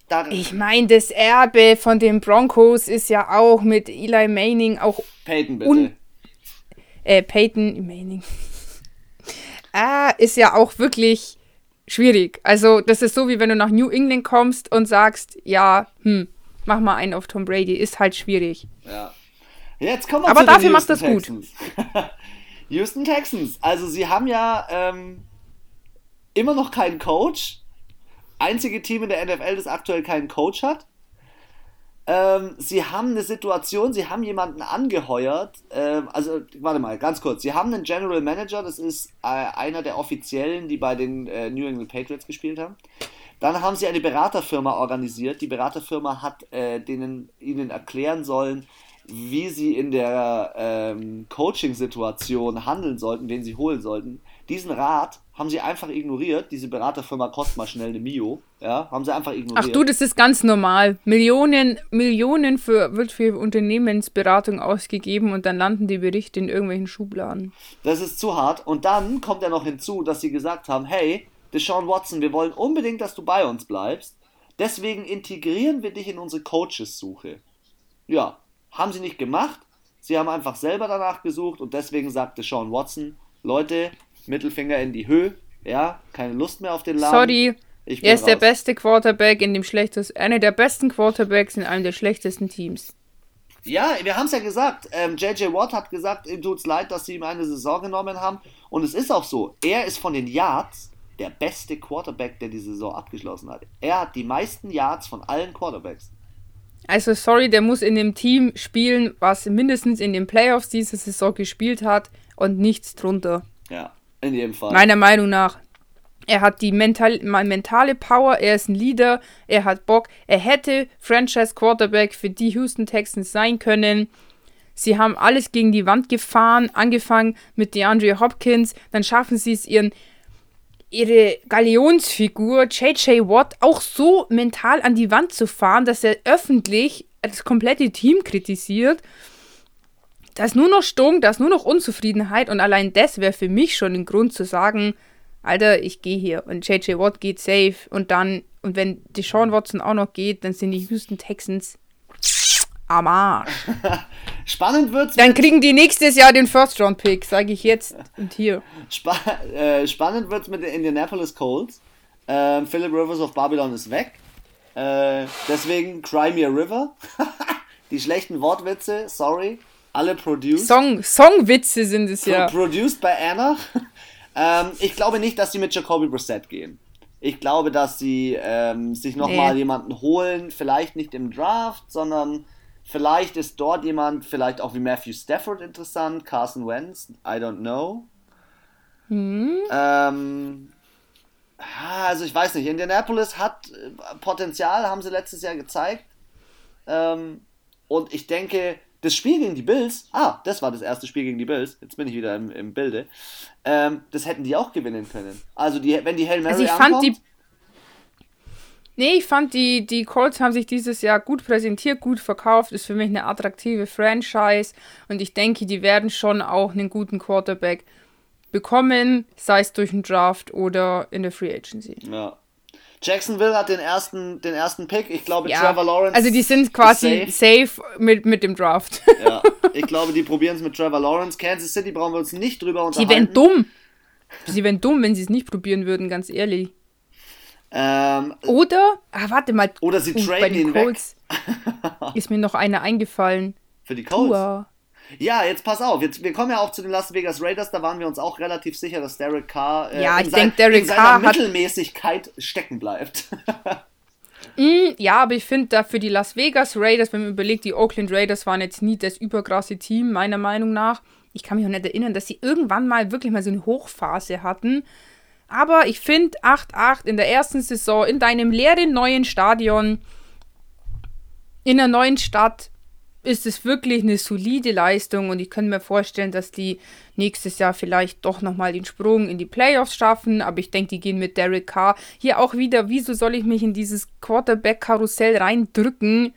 da Ich meine, das Erbe von den Broncos ist ja auch mit Eli Manning auch Peyton bitte. äh, Peyton Manning. *laughs* ah, ist ja auch wirklich schwierig. Also, das ist so, wie wenn du nach New England kommst und sagst, ja, hm, mach mal einen auf Tom Brady. Ist halt schwierig. Ja. Jetzt kommen wir Aber zu den dafür macht Houston das gut. Texans. *laughs* Houston Texans. Also sie haben ja ähm, immer noch keinen Coach. Einzige Team in der NFL, das aktuell keinen Coach hat. Ähm, sie haben eine Situation, sie haben jemanden angeheuert. Ähm, also, warte mal, ganz kurz. Sie haben einen General Manager, das ist äh, einer der Offiziellen, die bei den äh, New England Patriots gespielt haben. Dann haben sie eine Beraterfirma organisiert. Die Beraterfirma hat äh, denen, ihnen erklären sollen, wie sie in der ähm, Coaching-Situation handeln sollten, wen sie holen sollten. Diesen Rat haben sie einfach ignoriert. Diese Beraterfirma kostet mal schnell eine Mio. Ja, haben sie einfach ignoriert. Ach du, das ist ganz normal. Millionen, Millionen für, wird für Unternehmensberatung ausgegeben und dann landen die Berichte in irgendwelchen Schubladen. Das ist zu hart. Und dann kommt ja noch hinzu, dass sie gesagt haben, hey, Deshaun Watson, wir wollen unbedingt, dass du bei uns bleibst. Deswegen integrieren wir dich in unsere Coaches-Suche. Ja, haben sie nicht gemacht. Sie haben einfach selber danach gesucht und deswegen sagte Sean Watson, Leute, Mittelfinger in die Höhe, ja, keine Lust mehr auf den Laden. Sorry, er ist der raus. beste Quarterback in dem schlechtesten, einer der besten Quarterbacks in einem der schlechtesten Teams. Ja, wir haben es ja gesagt. Ähm, JJ Watt hat gesagt, ihm tut's leid, dass sie ihm eine Saison genommen haben. Und es ist auch so. Er ist von den Yards der beste Quarterback, der die Saison abgeschlossen hat. Er hat die meisten Yards von allen Quarterbacks. Also sorry, der muss in dem Team spielen, was mindestens in den Playoffs diese Saison gespielt hat und nichts drunter. Ja, in jedem Fall. Meiner Meinung nach. Er hat die mental, mentale Power, er ist ein Leader, er hat Bock, er hätte Franchise Quarterback für die Houston Texans sein können. Sie haben alles gegen die Wand gefahren, angefangen mit DeAndre Hopkins, dann schaffen sie es ihren ihre Galionsfigur JJ Watt auch so mental an die Wand zu fahren, dass er öffentlich das komplette Team kritisiert. Da ist nur noch Stunk, da ist nur noch Unzufriedenheit und allein das wäre für mich schon ein Grund zu sagen, Alter, ich gehe hier und JJ Watt geht safe und dann, und wenn Deshaun Watson auch noch geht, dann sind die Houston Texans am Arsch. *laughs* Spannend wird's. Dann kriegen die nächstes Jahr den First Round Pick, sage ich jetzt und hier. Spa äh, spannend wird's mit den Indianapolis Colts. Ähm, Philip Rivers of Babylon ist weg. Äh, deswegen Cry Me a River. *laughs* die schlechten Wortwitze, sorry. Alle produced. Song, Songwitze sind es Pro ja. Produced by Anna. *laughs* ähm, ich glaube nicht, dass sie mit Jacoby Brissett gehen. Ich glaube, dass sie ähm, sich nochmal nee. jemanden holen, vielleicht nicht im Draft, sondern Vielleicht ist dort jemand, vielleicht auch wie Matthew Stafford interessant, Carson Wentz, I don't know. Hm. Ähm, also ich weiß nicht, Indianapolis hat äh, Potenzial, haben sie letztes Jahr gezeigt. Ähm, und ich denke, das Spiel gegen die Bills, ah, das war das erste Spiel gegen die Bills, jetzt bin ich wieder im, im Bilde, ähm, das hätten die auch gewinnen können. Also die, wenn die Hail Mary also ich ankommt, fand die Nee, ich fand, die, die Colts haben sich dieses Jahr gut präsentiert, gut verkauft. Ist für mich eine attraktive Franchise. Und ich denke, die werden schon auch einen guten Quarterback bekommen, sei es durch einen Draft oder in der Free Agency. Ja. Jacksonville hat den ersten, den ersten Pick. Ich glaube, ja, Trevor Lawrence. Also, die sind quasi safe, safe mit, mit dem Draft. Ja, *laughs* ich glaube, die probieren es mit Trevor Lawrence. Kansas City brauchen wir uns nicht drüber unterhalten. Sie wären dumm. Sie wären dumm, wenn sie es nicht probieren würden, ganz ehrlich. Ähm, oder, ah, warte mal. Oder sie traden bei den ihn Colts *laughs* ist mir noch einer eingefallen. Für die Colts? Tua. Ja, jetzt pass auf. Jetzt, wir kommen ja auch zu den Las Vegas Raiders. Da waren wir uns auch relativ sicher, dass Derek Carr äh, ja, ich denke, Derek in Carr seiner Mittelmäßigkeit stecken bleibt. *laughs* mm, ja, aber ich finde da für die Las Vegas Raiders, wenn man überlegt, die Oakland Raiders waren jetzt nie das überkrasse Team, meiner Meinung nach. Ich kann mich auch nicht erinnern, dass sie irgendwann mal wirklich mal so eine Hochphase hatten. Aber ich finde 8-8 in der ersten Saison in deinem leeren neuen Stadion, in einer neuen Stadt, ist es wirklich eine solide Leistung und ich könnte mir vorstellen, dass die nächstes Jahr vielleicht doch nochmal den Sprung in die Playoffs schaffen, aber ich denke, die gehen mit Derek Carr. Hier auch wieder, wieso soll ich mich in dieses Quarterback-Karussell reindrücken?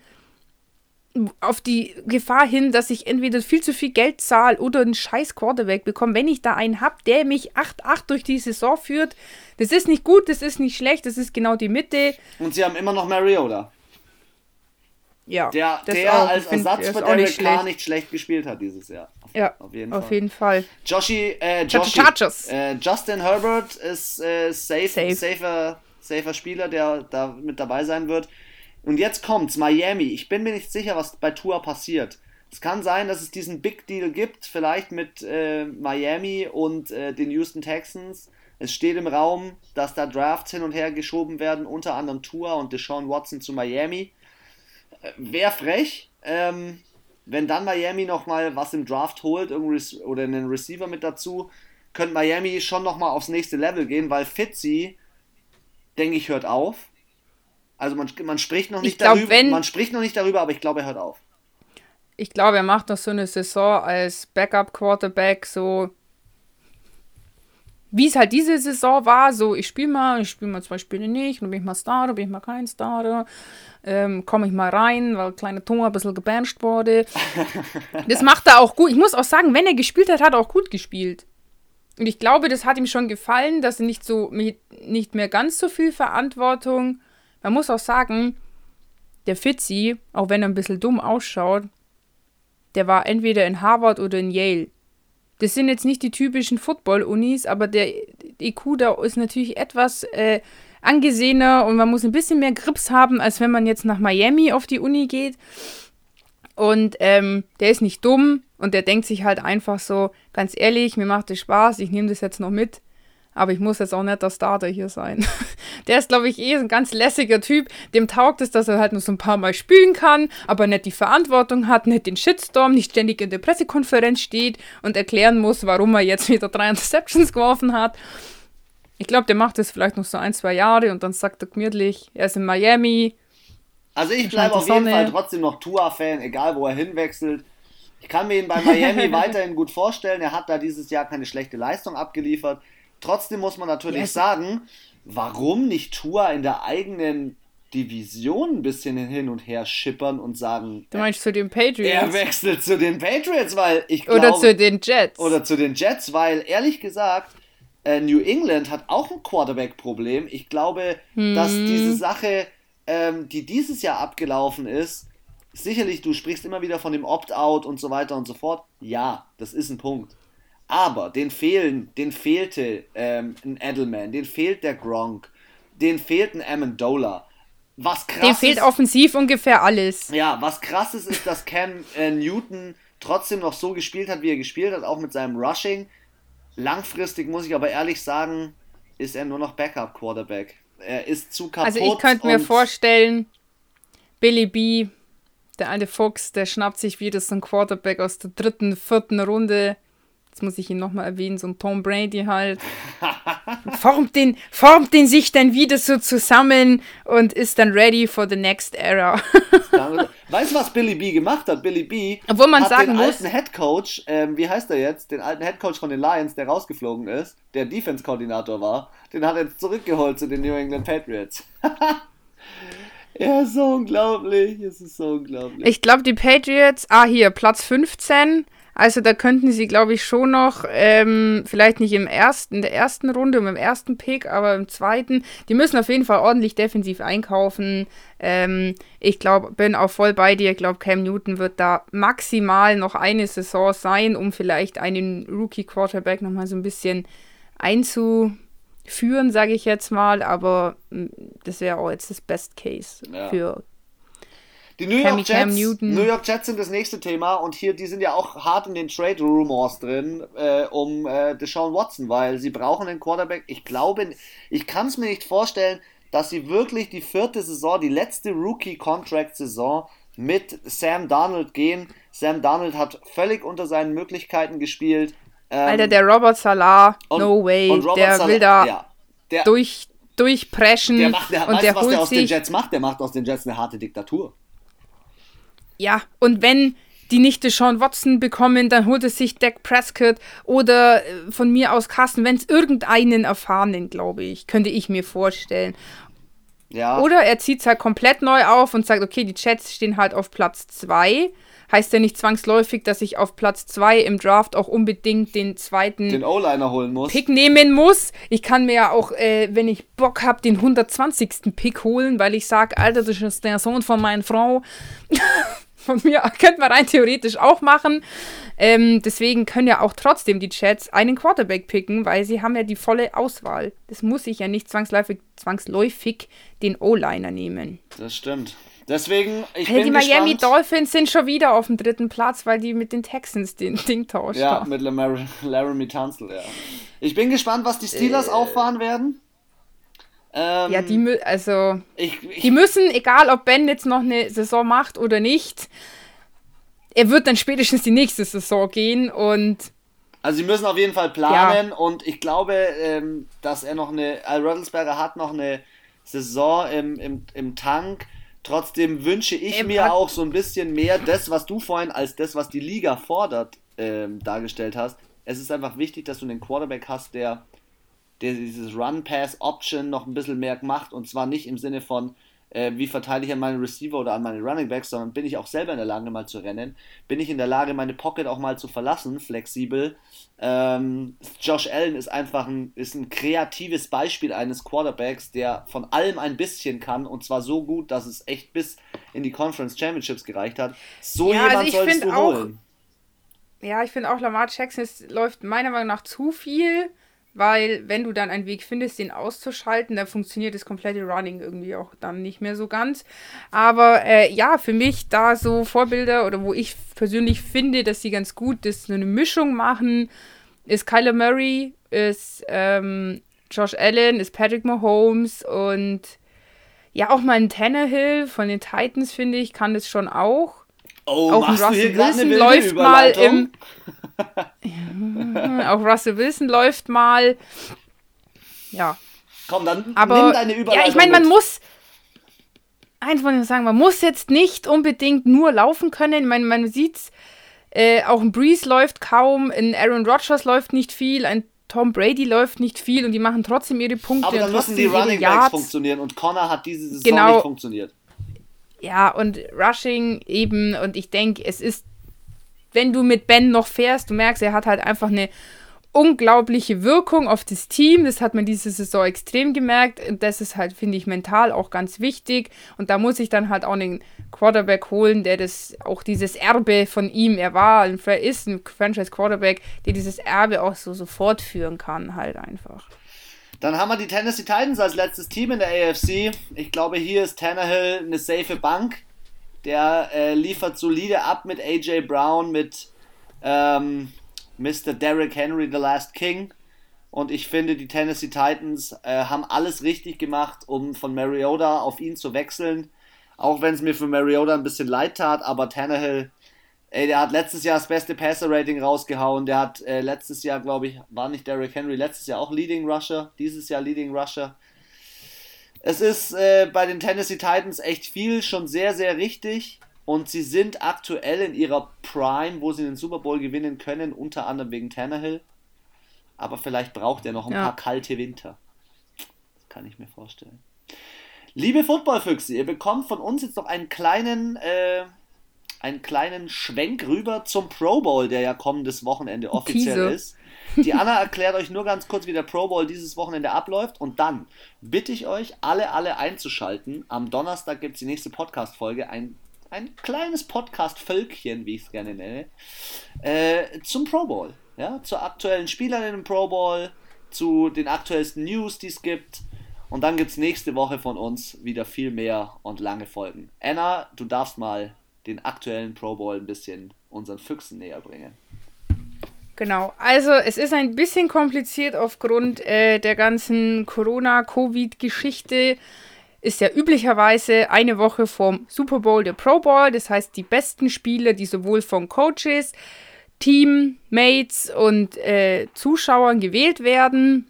auf die Gefahr hin, dass ich entweder viel zu viel Geld zahle oder einen scheiß Quarterback bekomme, wenn ich da einen habe, der mich 8-8 durch die Saison führt. Das ist nicht gut, das ist nicht schlecht, das ist genau die Mitte. Und sie haben immer noch Mariota. Ja, der, der auch, als Ersatz für Derek nicht Carr nicht schlecht gespielt hat dieses Jahr. Auf, ja, auf jeden auf Fall. Jeden Fall. Joshi, äh, Joshi, äh, Justin Herbert ist äh, safe, safe. Safer, safer Spieler, der da mit dabei sein wird. Und jetzt kommt's, Miami. Ich bin mir nicht sicher, was bei Tour passiert. Es kann sein, dass es diesen Big Deal gibt, vielleicht mit äh, Miami und äh, den Houston Texans. Es steht im Raum, dass da Drafts hin und her geschoben werden, unter anderem Tour und Deshaun Watson zu Miami. Wäre frech, ähm, wenn dann Miami nochmal was im Draft holt oder einen Receiver mit dazu, könnte Miami schon nochmal aufs nächste Level gehen, weil Fitzy, denke ich, hört auf also man, man spricht noch nicht glaub, darüber, man spricht noch nicht darüber, aber ich glaube, er hört auf. Ich glaube, er macht noch so eine Saison als Backup-Quarterback, so wie es halt diese Saison war, so ich spiele mal, ich spiele mal zwei Spiele nicht, dann bin ich mal Starter, bin ich mal kein Starter, ähm, komme ich mal rein, weil kleine Thomas ein bisschen gebancht wurde. *laughs* das macht er auch gut. Ich muss auch sagen, wenn er gespielt hat, hat er auch gut gespielt. Und ich glaube, das hat ihm schon gefallen, dass er nicht so nicht mehr ganz so viel Verantwortung man muss auch sagen, der Fitzy, auch wenn er ein bisschen dumm ausschaut, der war entweder in Harvard oder in Yale. Das sind jetzt nicht die typischen Football-Unis, aber der IQ da ist natürlich etwas äh, angesehener und man muss ein bisschen mehr Grips haben, als wenn man jetzt nach Miami auf die Uni geht. Und ähm, der ist nicht dumm und der denkt sich halt einfach so, ganz ehrlich, mir macht es Spaß, ich nehme das jetzt noch mit. Aber ich muss jetzt auch nicht der Starter hier sein. *laughs* der ist, glaube ich, eh ein ganz lässiger Typ. Dem taugt es, dass er halt nur so ein paar Mal spielen kann, aber nicht die Verantwortung hat, nicht den Shitstorm, nicht ständig in der Pressekonferenz steht und erklären muss, warum er jetzt *laughs* wieder drei Interceptions geworfen hat. Ich glaube, der macht das vielleicht noch so ein, zwei Jahre und dann sagt er gemütlich, er ist in Miami. Also ich bleibe auf jeden Fall trotzdem noch Tua-Fan, egal wo er hinwechselt. Ich kann mir ihn bei Miami *laughs* weiterhin gut vorstellen. Er hat da dieses Jahr keine schlechte Leistung abgeliefert. Trotzdem muss man natürlich yes. sagen, warum nicht Tua in der eigenen Division ein bisschen hin und her schippern und sagen. Du meinst zu den Patriots? Er wechselt zu den Patriots, weil ich glaube. Oder zu den Jets. Oder zu den Jets, weil ehrlich gesagt, äh, New England hat auch ein Quarterback-Problem. Ich glaube, hm. dass diese Sache, ähm, die dieses Jahr abgelaufen ist, sicherlich, du sprichst immer wieder von dem Opt-out und so weiter und so fort. Ja, das ist ein Punkt. Aber den fehlen, den fehlte ähm, ein Edelman, den fehlt der Gronk, den fehlt ein Amendola. Was krass Dem fehlt offensiv ungefähr alles. Ja, was krass ist, ist, dass Cam äh, Newton trotzdem noch so gespielt hat, wie er gespielt hat, auch mit seinem Rushing. Langfristig muss ich aber ehrlich sagen, ist er nur noch Backup-Quarterback. Er ist zu kaputt. Also ich könnte mir vorstellen, Billy B, der alte Fuchs, der schnappt sich wieder so ein Quarterback aus der dritten, vierten Runde jetzt muss ich ihn nochmal erwähnen, so ein Tom Brady halt, *laughs* formt den, formt den sich dann wieder so zusammen und ist dann ready for the next era. *laughs* *laughs* weißt du, was Billy B gemacht hat? Billy B Obwohl man hat sagen den muss, alten Head Coach, ähm, wie heißt er jetzt, den alten Head Coach von den Lions, der rausgeflogen ist, der Defense-Koordinator war, den hat er jetzt zurückgeholt zu den New England Patriots. Ja, ist so unglaublich. Es ist so unglaublich. Ich glaube, die Patriots, ah, hier, Platz 15, also da könnten sie, glaube ich, schon noch, ähm, vielleicht nicht im ersten, in der ersten Runde, um im ersten Pick, aber im zweiten, die müssen auf jeden Fall ordentlich defensiv einkaufen. Ähm, ich glaube, bin auch voll bei dir. Ich glaube, Cam Newton wird da maximal noch eine Saison sein, um vielleicht einen Rookie-Quarterback nochmal so ein bisschen einzuführen, sage ich jetzt mal. Aber mm, das wäre auch jetzt das Best Case ja. für die New York, Jets, New York Jets sind das nächste Thema und hier, die sind ja auch hart in den Trade Rumors drin äh, um äh, Deshaun Watson, weil sie brauchen einen Quarterback. Ich glaube, ich kann es mir nicht vorstellen, dass sie wirklich die vierte Saison, die letzte Rookie-Contract-Saison mit Sam Darnold gehen. Sam Darnold hat völlig unter seinen Möglichkeiten gespielt. Ähm, Alter, der Robert Salah, und, no way, der Salah, will da ja, der, durch, durchpreschen. Der macht, der, und weißt der was der aus den Jets macht? Der macht aus den Jets eine harte Diktatur. Ja, und wenn die nicht Sean Watson bekommen, dann holt es sich Dak Prescott oder äh, von mir aus Carsten Wentz irgendeinen erfahrenen, glaube ich, könnte ich mir vorstellen. Ja. Oder er zieht es halt komplett neu auf und sagt, okay, die Chats stehen halt auf Platz 2. Heißt ja nicht zwangsläufig, dass ich auf Platz 2 im Draft auch unbedingt den zweiten den O-Liner holen muss. Pick nehmen muss. Ich kann mir ja auch, äh, wenn ich Bock habe, den 120. Pick holen, weil ich sage, Alter, das ist der Sohn von meiner Frau. *laughs* Von mir *laughs* könnte man rein theoretisch auch machen. Ähm, deswegen können ja auch trotzdem die Chats einen Quarterback picken, weil sie haben ja die volle Auswahl. Das muss ich ja nicht zwangsläufig, zwangsläufig den O-Liner nehmen. Das stimmt. Deswegen, ich hey, bin Die Miami gespannt. Dolphins sind schon wieder auf dem dritten Platz, weil die mit den Texans den *laughs* Ding tauschen. Ja, mit Laramie Tunsil, ja. Ich bin gespannt, was die Steelers äh, auffahren werden. Ähm, ja, die, also, ich, ich, die müssen, egal ob Ben jetzt noch eine Saison macht oder nicht, er wird dann spätestens die nächste Saison gehen und. Also sie müssen auf jeden Fall planen ja. und ich glaube, ähm, dass er noch eine, Al Rattlesberger hat noch eine Saison im, im, im Tank. Trotzdem wünsche ich er mir auch so ein bisschen mehr das, was du vorhin als das, was die Liga fordert, ähm, dargestellt hast. Es ist einfach wichtig, dass du einen Quarterback hast, der der dieses Run-Pass-Option noch ein bisschen mehr macht und zwar nicht im Sinne von, äh, wie verteile ich an meine Receiver oder an meine Running Backs, sondern bin ich auch selber in der Lage, mal zu rennen? Bin ich in der Lage, meine Pocket auch mal zu verlassen, flexibel? Ähm, Josh Allen ist einfach ein, ist ein kreatives Beispiel eines Quarterbacks, der von allem ein bisschen kann und zwar so gut, dass es echt bis in die Conference Championships gereicht hat. So ja, jemand also solltest du holen. Ja, ich finde auch, Lamar Jackson ist, läuft meiner Meinung nach zu viel weil wenn du dann einen Weg findest, den auszuschalten, dann funktioniert das komplette Running irgendwie auch dann nicht mehr so ganz. Aber äh, ja, für mich da so Vorbilder oder wo ich persönlich finde, dass sie ganz gut das so eine Mischung machen, ist Kyler Murray, ist ähm, Josh Allen, ist Patrick Mahomes und ja, auch mal ein Tannehill von den Titans, finde ich, kann das schon auch. Oh, auch Russell Wilson läuft mal im. *laughs* auch Russell Wilson läuft mal. Ja. Komm, dann Aber, nimm deine Überleitung. Ja, ich meine, man muss. Eins wollte ich sagen, man muss jetzt nicht unbedingt nur laufen können. Ich meine, man sieht's. Äh, auch ein Breeze läuft kaum, ein Aaron Rodgers läuft nicht viel, ein Tom Brady läuft nicht viel und die machen trotzdem ihre Punkte. Aber dann müssen die Running Backs funktionieren und Connor hat diese Saison genau. nicht funktioniert. Ja, und Rushing eben, und ich denke, es ist, wenn du mit Ben noch fährst, du merkst, er hat halt einfach eine unglaubliche Wirkung auf das Team. Das hat man diese Saison extrem gemerkt. Und das ist halt, finde ich, mental auch ganz wichtig. Und da muss ich dann halt auch einen Quarterback holen, der das, auch dieses Erbe von ihm, er war, er ist ein Franchise Quarterback, der dieses Erbe auch so, so fortführen kann, halt einfach. Dann haben wir die Tennessee Titans als letztes Team in der AFC. Ich glaube, hier ist Tannehill eine safe Bank. Der äh, liefert solide ab mit AJ Brown, mit ähm, Mr. Derrick Henry, The Last King. Und ich finde, die Tennessee Titans äh, haben alles richtig gemacht, um von Mariota auf ihn zu wechseln. Auch wenn es mir für Mariota ein bisschen leid tat, aber Tannehill Ey, der hat letztes Jahr das beste Passer-Rating rausgehauen. Der hat äh, letztes Jahr, glaube ich, war nicht Derrick Henry, letztes Jahr auch Leading Rusher, dieses Jahr Leading Rusher. Es ist äh, bei den Tennessee Titans echt viel schon sehr, sehr richtig. Und sie sind aktuell in ihrer Prime, wo sie den Super Bowl gewinnen können, unter anderem wegen Tannehill. Aber vielleicht braucht er noch ein ja. paar kalte Winter. Das kann ich mir vorstellen. Liebe Footballfüchse, ihr bekommt von uns jetzt noch einen kleinen äh, einen kleinen Schwenk rüber zum Pro Bowl, der ja kommendes Wochenende offiziell Teaser. ist. Die Anna erklärt euch nur ganz kurz, wie der Pro Bowl dieses Wochenende abläuft und dann bitte ich euch, alle, alle einzuschalten. Am Donnerstag gibt es die nächste Podcast-Folge, ein, ein kleines Podcast-Völkchen, wie ich es gerne nenne, äh, zum Pro Bowl. Ja, zu aktuellen Spielern dem Pro Bowl, zu den aktuellsten News, die es gibt. Und dann gibt es nächste Woche von uns wieder viel mehr und lange Folgen. Anna, du darfst mal den aktuellen Pro Bowl ein bisschen unseren Füchsen näher bringen. Genau, also es ist ein bisschen kompliziert aufgrund äh, der ganzen Corona-Covid-Geschichte. Ist ja üblicherweise eine Woche vom Super Bowl der Pro Bowl, das heißt die besten Spieler, die sowohl von Coaches, Teammates und äh, Zuschauern gewählt werden.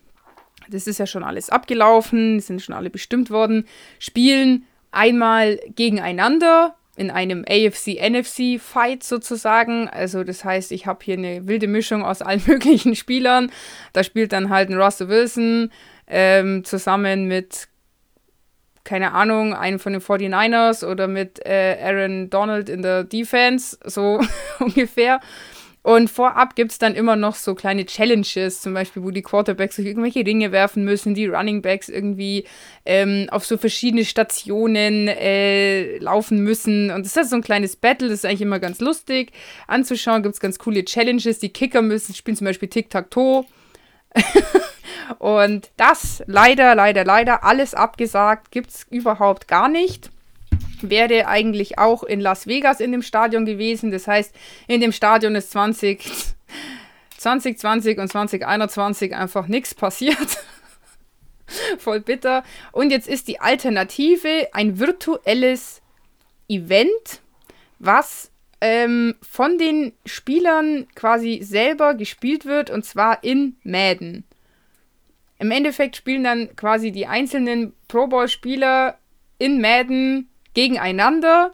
Das ist ja schon alles abgelaufen, sind schon alle bestimmt worden, spielen einmal gegeneinander in einem AFC-NFC-Fight sozusagen. Also das heißt, ich habe hier eine wilde Mischung aus *laughs* allen möglichen Spielern. Da spielt dann halt ein Russell Wilson ähm, zusammen mit, keine Ahnung, einem von den 49ers oder mit äh, Aaron Donald in der Defense, so *laughs* ungefähr. Und vorab gibt es dann immer noch so kleine Challenges, zum Beispiel, wo die Quarterbacks sich irgendwelche Ringe werfen müssen, die Running Backs irgendwie ähm, auf so verschiedene Stationen äh, laufen müssen. Und das ist so ein kleines Battle, das ist eigentlich immer ganz lustig anzuschauen. Gibt es ganz coole Challenges. Die Kicker müssen spielen zum Beispiel Tic-Tac-Toe. *laughs* Und das leider, leider, leider alles abgesagt, gibt es überhaupt gar nicht wäre eigentlich auch in Las Vegas in dem Stadion gewesen. Das heißt, in dem Stadion ist 20, 2020 und 2021 einfach nichts passiert. *laughs* Voll bitter. Und jetzt ist die Alternative ein virtuelles Event, was ähm, von den Spielern quasi selber gespielt wird und zwar in Madden. Im Endeffekt spielen dann quasi die einzelnen Pro Bowl-Spieler in Madden gegeneinander.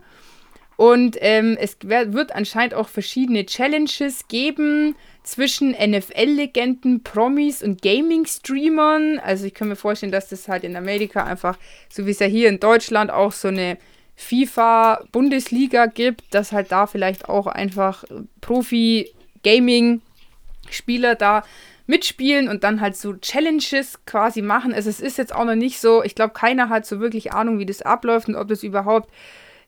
Und ähm, es wird anscheinend auch verschiedene Challenges geben zwischen NFL-Legenden, Promis und Gaming-Streamern. Also ich kann mir vorstellen, dass das halt in Amerika einfach, so wie es ja hier in Deutschland auch so eine FIFA-Bundesliga gibt, dass halt da vielleicht auch einfach Profi-Gaming-Spieler da mitspielen und dann halt so Challenges quasi machen. Also es ist jetzt auch noch nicht so, ich glaube, keiner hat so wirklich Ahnung, wie das abläuft und ob das überhaupt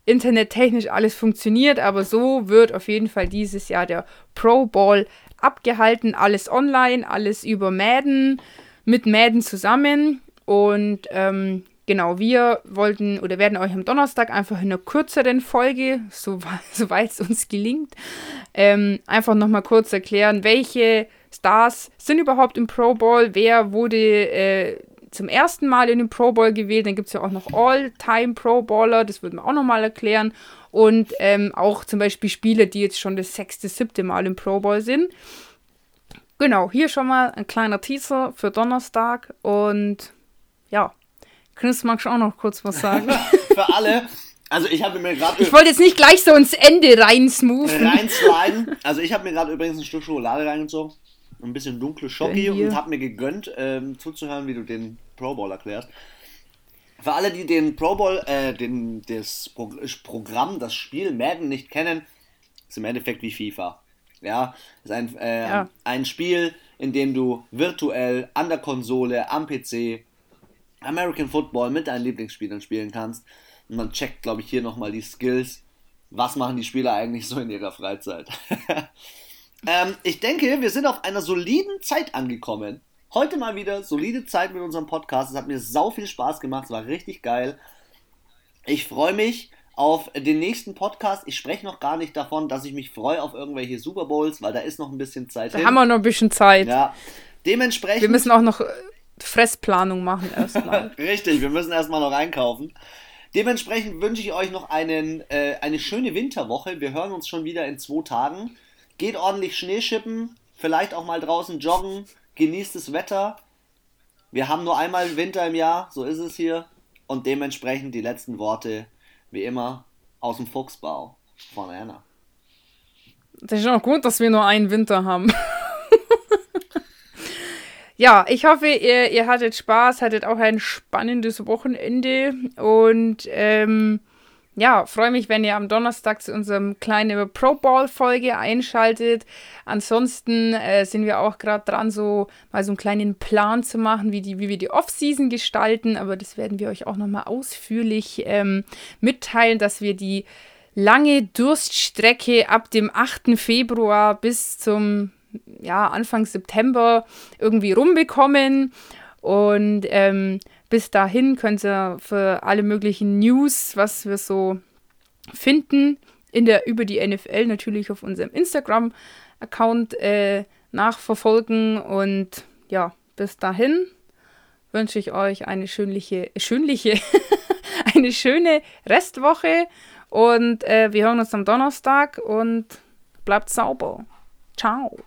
internettechnisch alles funktioniert, aber so wird auf jeden Fall dieses Jahr der Pro Bowl abgehalten. Alles online, alles über Madden, mit Madden zusammen. Und ähm, genau, wir wollten oder werden euch am Donnerstag einfach in einer kürzeren Folge, *laughs* soweit es uns gelingt, ähm, einfach nochmal kurz erklären, welche Stars sind überhaupt im Pro Bowl, wer wurde äh, zum ersten Mal in den Pro Bowl gewählt. Dann gibt es ja auch noch All-Time Pro Bowler, das würden wir auch nochmal erklären. Und ähm, auch zum Beispiel Spieler, die jetzt schon das sechste, siebte Mal im Pro Bowl sind. Genau, hier schon mal ein kleiner Teaser für Donnerstag. Und ja, Chris, magst du auch noch kurz was sagen? *laughs* für alle. Also ich habe mir gerade. Ich wollte jetzt nicht gleich so ins Ende reinsmoothen. Reinsliden. Also ich habe mir gerade übrigens ein Stück Schokolade reingezogen ein bisschen dunkle Schocki und habe mir gegönnt, ähm, zuzuhören, wie du den Pro Bowl erklärst. Für alle, die den Pro Bowl, äh, den, das Pro Programm, das Spiel Madden nicht kennen, ist im Endeffekt wie FIFA. Ja, ist ein, äh, ja. ein Spiel, in dem du virtuell an der Konsole, am PC American Football mit deinen Lieblingsspielern spielen kannst. Und man checkt, glaube ich, hier nochmal die Skills. Was machen die Spieler eigentlich so in ihrer Freizeit? *laughs* Ähm, ich denke, wir sind auf einer soliden Zeit angekommen. Heute mal wieder solide Zeit mit unserem Podcast. Es hat mir sau viel Spaß gemacht. Es war richtig geil. Ich freue mich auf den nächsten Podcast. Ich spreche noch gar nicht davon, dass ich mich freue auf irgendwelche Super Bowls, weil da ist noch ein bisschen Zeit. Da hin. haben wir noch ein bisschen Zeit. Ja. Dementsprechend. Wir müssen auch noch äh, Fressplanung machen erstmal. *laughs* Richtig, wir müssen erstmal noch einkaufen. Dementsprechend wünsche ich euch noch einen, äh, eine schöne Winterwoche. Wir hören uns schon wieder in zwei Tagen. Geht ordentlich Schnee schippen, vielleicht auch mal draußen joggen, genießt das Wetter. Wir haben nur einmal Winter im Jahr, so ist es hier. Und dementsprechend die letzten Worte, wie immer, aus dem Fuchsbau von Anna. Das ist auch gut, dass wir nur einen Winter haben. *laughs* ja, ich hoffe, ihr, ihr hattet Spaß, hattet auch ein spannendes Wochenende und ähm, ja, freue mich, wenn ihr am Donnerstag zu unserem kleinen Pro Ball Folge einschaltet. Ansonsten äh, sind wir auch gerade dran, so mal so einen kleinen Plan zu machen, wie, die, wie wir die Off-Season gestalten. Aber das werden wir euch auch nochmal ausführlich ähm, mitteilen, dass wir die lange Durststrecke ab dem 8. Februar bis zum ja, Anfang September irgendwie rumbekommen. Und ähm, bis dahin könnt ihr für alle möglichen News, was wir so finden, in der, über die NFL natürlich auf unserem Instagram-Account äh, nachverfolgen. Und ja, bis dahin wünsche ich euch eine schönliche, schönliche, *laughs* eine schöne Restwoche. Und äh, wir hören uns am Donnerstag und bleibt sauber. Ciao.